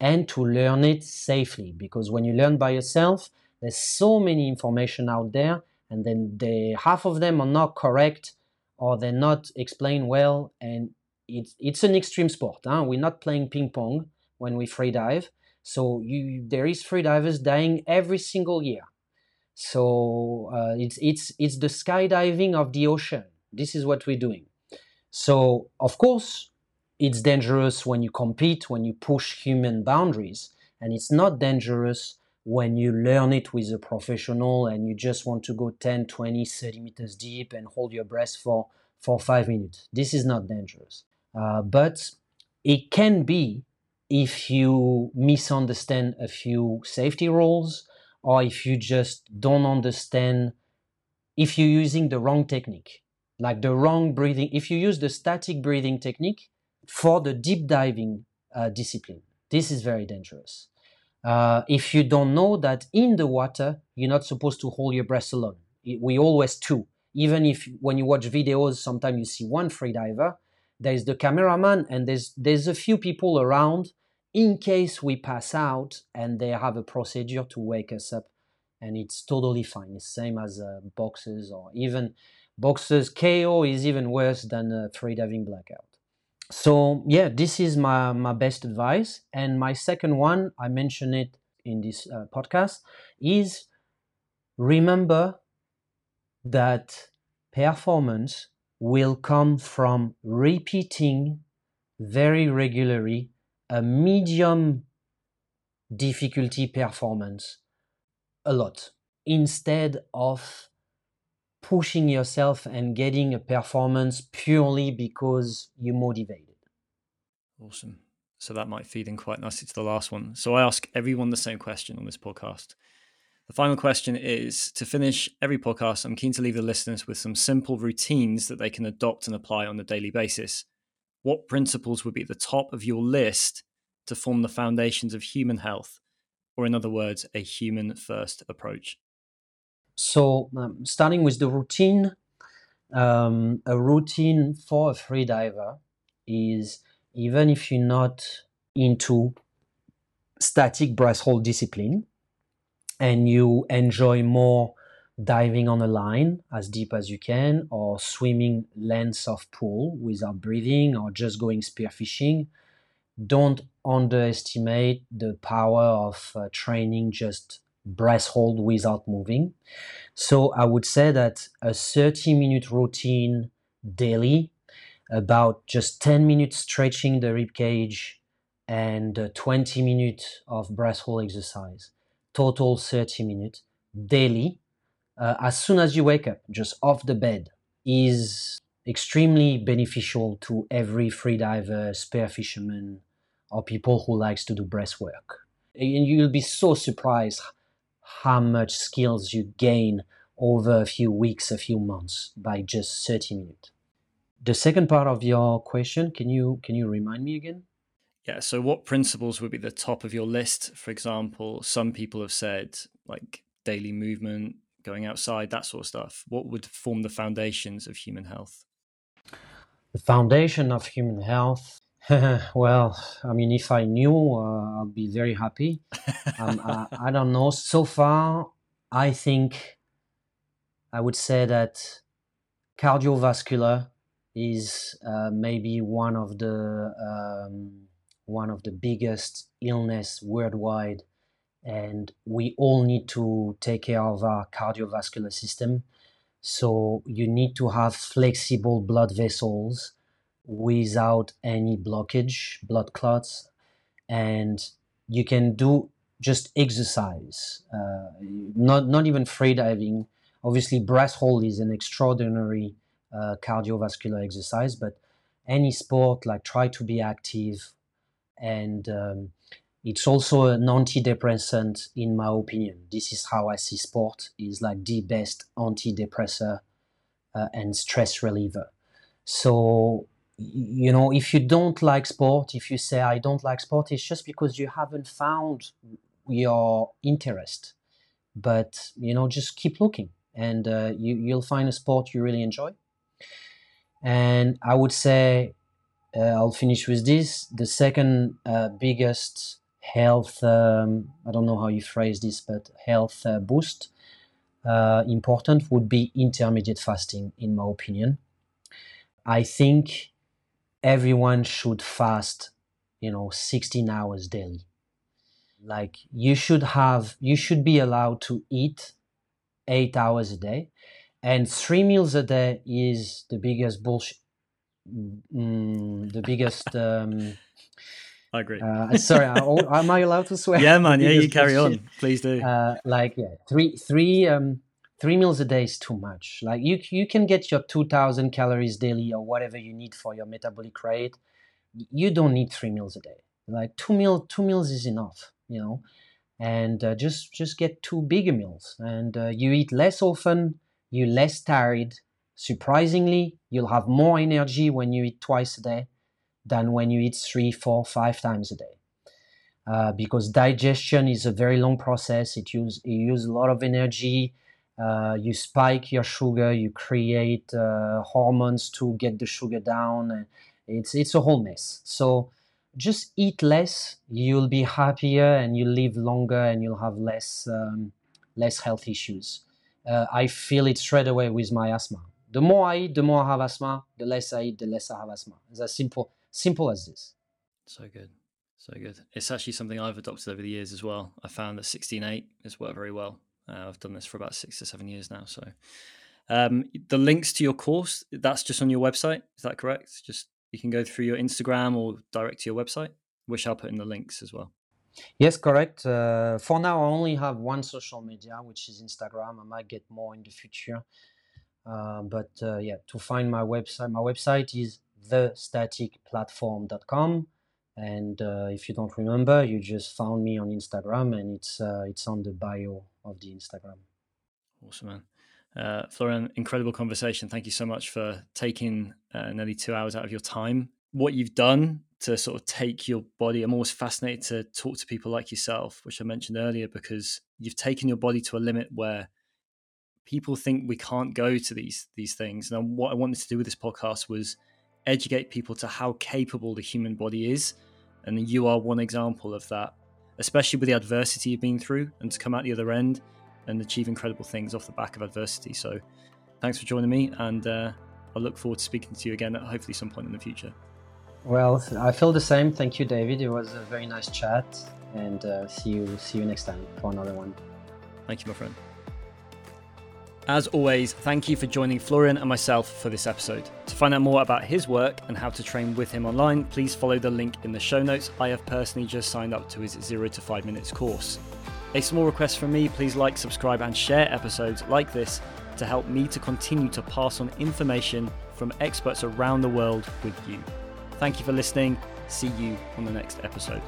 and to learn it safely. Because when you learn by yourself, there's so many information out there, and then the half of them are not correct or they're not explained well. And it's it's an extreme sport. Huh? We're not playing ping pong when we free dive. So you there is free divers dying every single year. So uh, it's it's it's the skydiving of the ocean. This is what we're doing. So, of course, it's dangerous when you compete, when you push human boundaries, and it's not dangerous when you learn it with a professional and you just want to go 10, 20, 30 meters deep and hold your breath for, for five minutes. This is not dangerous. Uh, but it can be if you misunderstand a few safety rules or if you just don't understand if you're using the wrong technique like the wrong breathing. If you use the static breathing technique for the deep diving uh, discipline, this is very dangerous. Uh, if you don't know that in the water, you're not supposed to hold your breath alone. We always two. Even if when you watch videos, sometimes you see one freediver, there's the cameraman and there's there's a few people around in case we pass out and they have a procedure to wake us up and it's totally fine. It's same as uh, boxes or even Boxers KO is even worse than a free diving blackout. So yeah, this is my, my best advice. And my second one, I mentioned it in this uh, podcast, is remember that performance will come from repeating very regularly a medium difficulty performance a lot instead of pushing yourself and getting a performance purely because you're motivated. Awesome. So that might feed in quite nicely to the last one. So I ask everyone the same question on this podcast. The final question is to finish every podcast, I'm keen to leave the listeners with some simple routines that they can adopt and apply on a daily basis. What principles would be at the top of your list to form the foundations of human health, or in other words, a human first approach? So, um, starting with the routine, um, a routine for a free diver is even if you're not into static breath hold discipline and you enjoy more diving on a line as deep as you can, or swimming lengths of pool without breathing, or just going spearfishing. Don't underestimate the power of uh, training just breath hold without moving. So I would say that a 30 minute routine daily, about just 10 minutes stretching the rib cage and uh, 20 minutes of breath hold exercise, total 30 minutes daily uh, as soon as you wake up, just off the bed, is extremely beneficial to every freediver, spear fisherman, or people who likes to do breath work. And you'll be so surprised how much skills you gain over a few weeks, a few months by just 30 minutes. The second part of your question, can you can you remind me again? Yeah, so what principles would be the top of your list? For example, some people have said like daily movement, going outside, that sort of stuff? What would form the foundations of human health? The foundation of human health. well, I mean, if I knew, uh, I'd be very happy. um, I, I don't know. So far, I think I would say that cardiovascular is uh, maybe one of the um, one of the biggest illness worldwide and we all need to take care of our cardiovascular system. So you need to have flexible blood vessels without any blockage, blood clots, and you can do just exercise, uh, not not even free diving. Obviously, breath hold is an extraordinary uh, cardiovascular exercise, but any sport like try to be active. And um, it's also an antidepressant in my opinion. This is how i see sport is like the best antidepressant uh, and stress reliever. So you know if you don't like sport if you say i don't like sport it's just because you haven't found your interest. But you know just keep looking and uh, you, you'll find a sport you really enjoy. And i would say uh, i'll finish with this. The second uh, biggest health um, i don't know how you phrase this but health uh, boost uh, important would be intermediate fasting in my opinion. I think everyone should fast you know 16 hours daily like you should have you should be allowed to eat eight hours a day and three meals a day is the biggest bullshit mm, the biggest um, I agree. Uh, sorry, am I allowed to swear? Yeah, man. Yeah, you carry on. Please do. Uh, like yeah, three three um three meals a day is too much. Like you you can get your two thousand calories daily or whatever you need for your metabolic rate. You don't need three meals a day. Like two meal two meals is enough. You know, and uh, just just get two bigger meals, and uh, you eat less often. You less tired. Surprisingly, you'll have more energy when you eat twice a day than when you eat three, four, five times a day. Uh, because digestion is a very long process. It use it use a lot of energy. Uh, you spike your sugar. You create uh, hormones to get the sugar down. It's it's a whole mess. So just eat less. You'll be happier and you'll live longer and you'll have less um, less health issues. Uh, I feel it straight away with my asthma. The more I eat, the more I have asthma. The less I eat, the less I have asthma. It's as simple Simple as this. So good. So good. It's actually something I've adopted over the years as well. I found that 16.8 has worked very well. Uh, I've done this for about six to seven years now. So um, the links to your course, that's just on your website. Is that correct? Just you can go through your Instagram or direct to your website, which I'll put in the links as well. Yes, correct. Uh, for now, I only have one social media, which is Instagram. I might get more in the future. Uh, but uh, yeah, to find my website, my website is thestaticplatform.com. And uh, if you don't remember, you just found me on Instagram, and it's uh, it's on the bio of the Instagram. Awesome, man. Uh, Florian, incredible conversation. Thank you so much for taking uh, nearly two hours out of your time. What you've done to sort of take your body, I'm always fascinated to talk to people like yourself, which I mentioned earlier, because you've taken your body to a limit where people think we can't go to these these things. And what I wanted to do with this podcast was educate people to how capable the human body is. And you are one example of that, especially with the adversity you've been through and to come out the other end. and achieve incredible things off the back of adversity. So, thanks for joining me, and uh, I look forward to speaking to you again at hopefully some point in the future. Well, I feel the same. Thank you, David. It was a very nice chat, and uh, see you see you next time for another one. Thank you, my friend. As always, thank you for joining Florian and myself for this episode. To find out more about his work and how to train with him online, please follow the link in the show notes. I have personally just signed up to his 0 to 5 minutes course. A small request from me please like, subscribe, and share episodes like this to help me to continue to pass on information from experts around the world with you. Thank you for listening. See you on the next episode.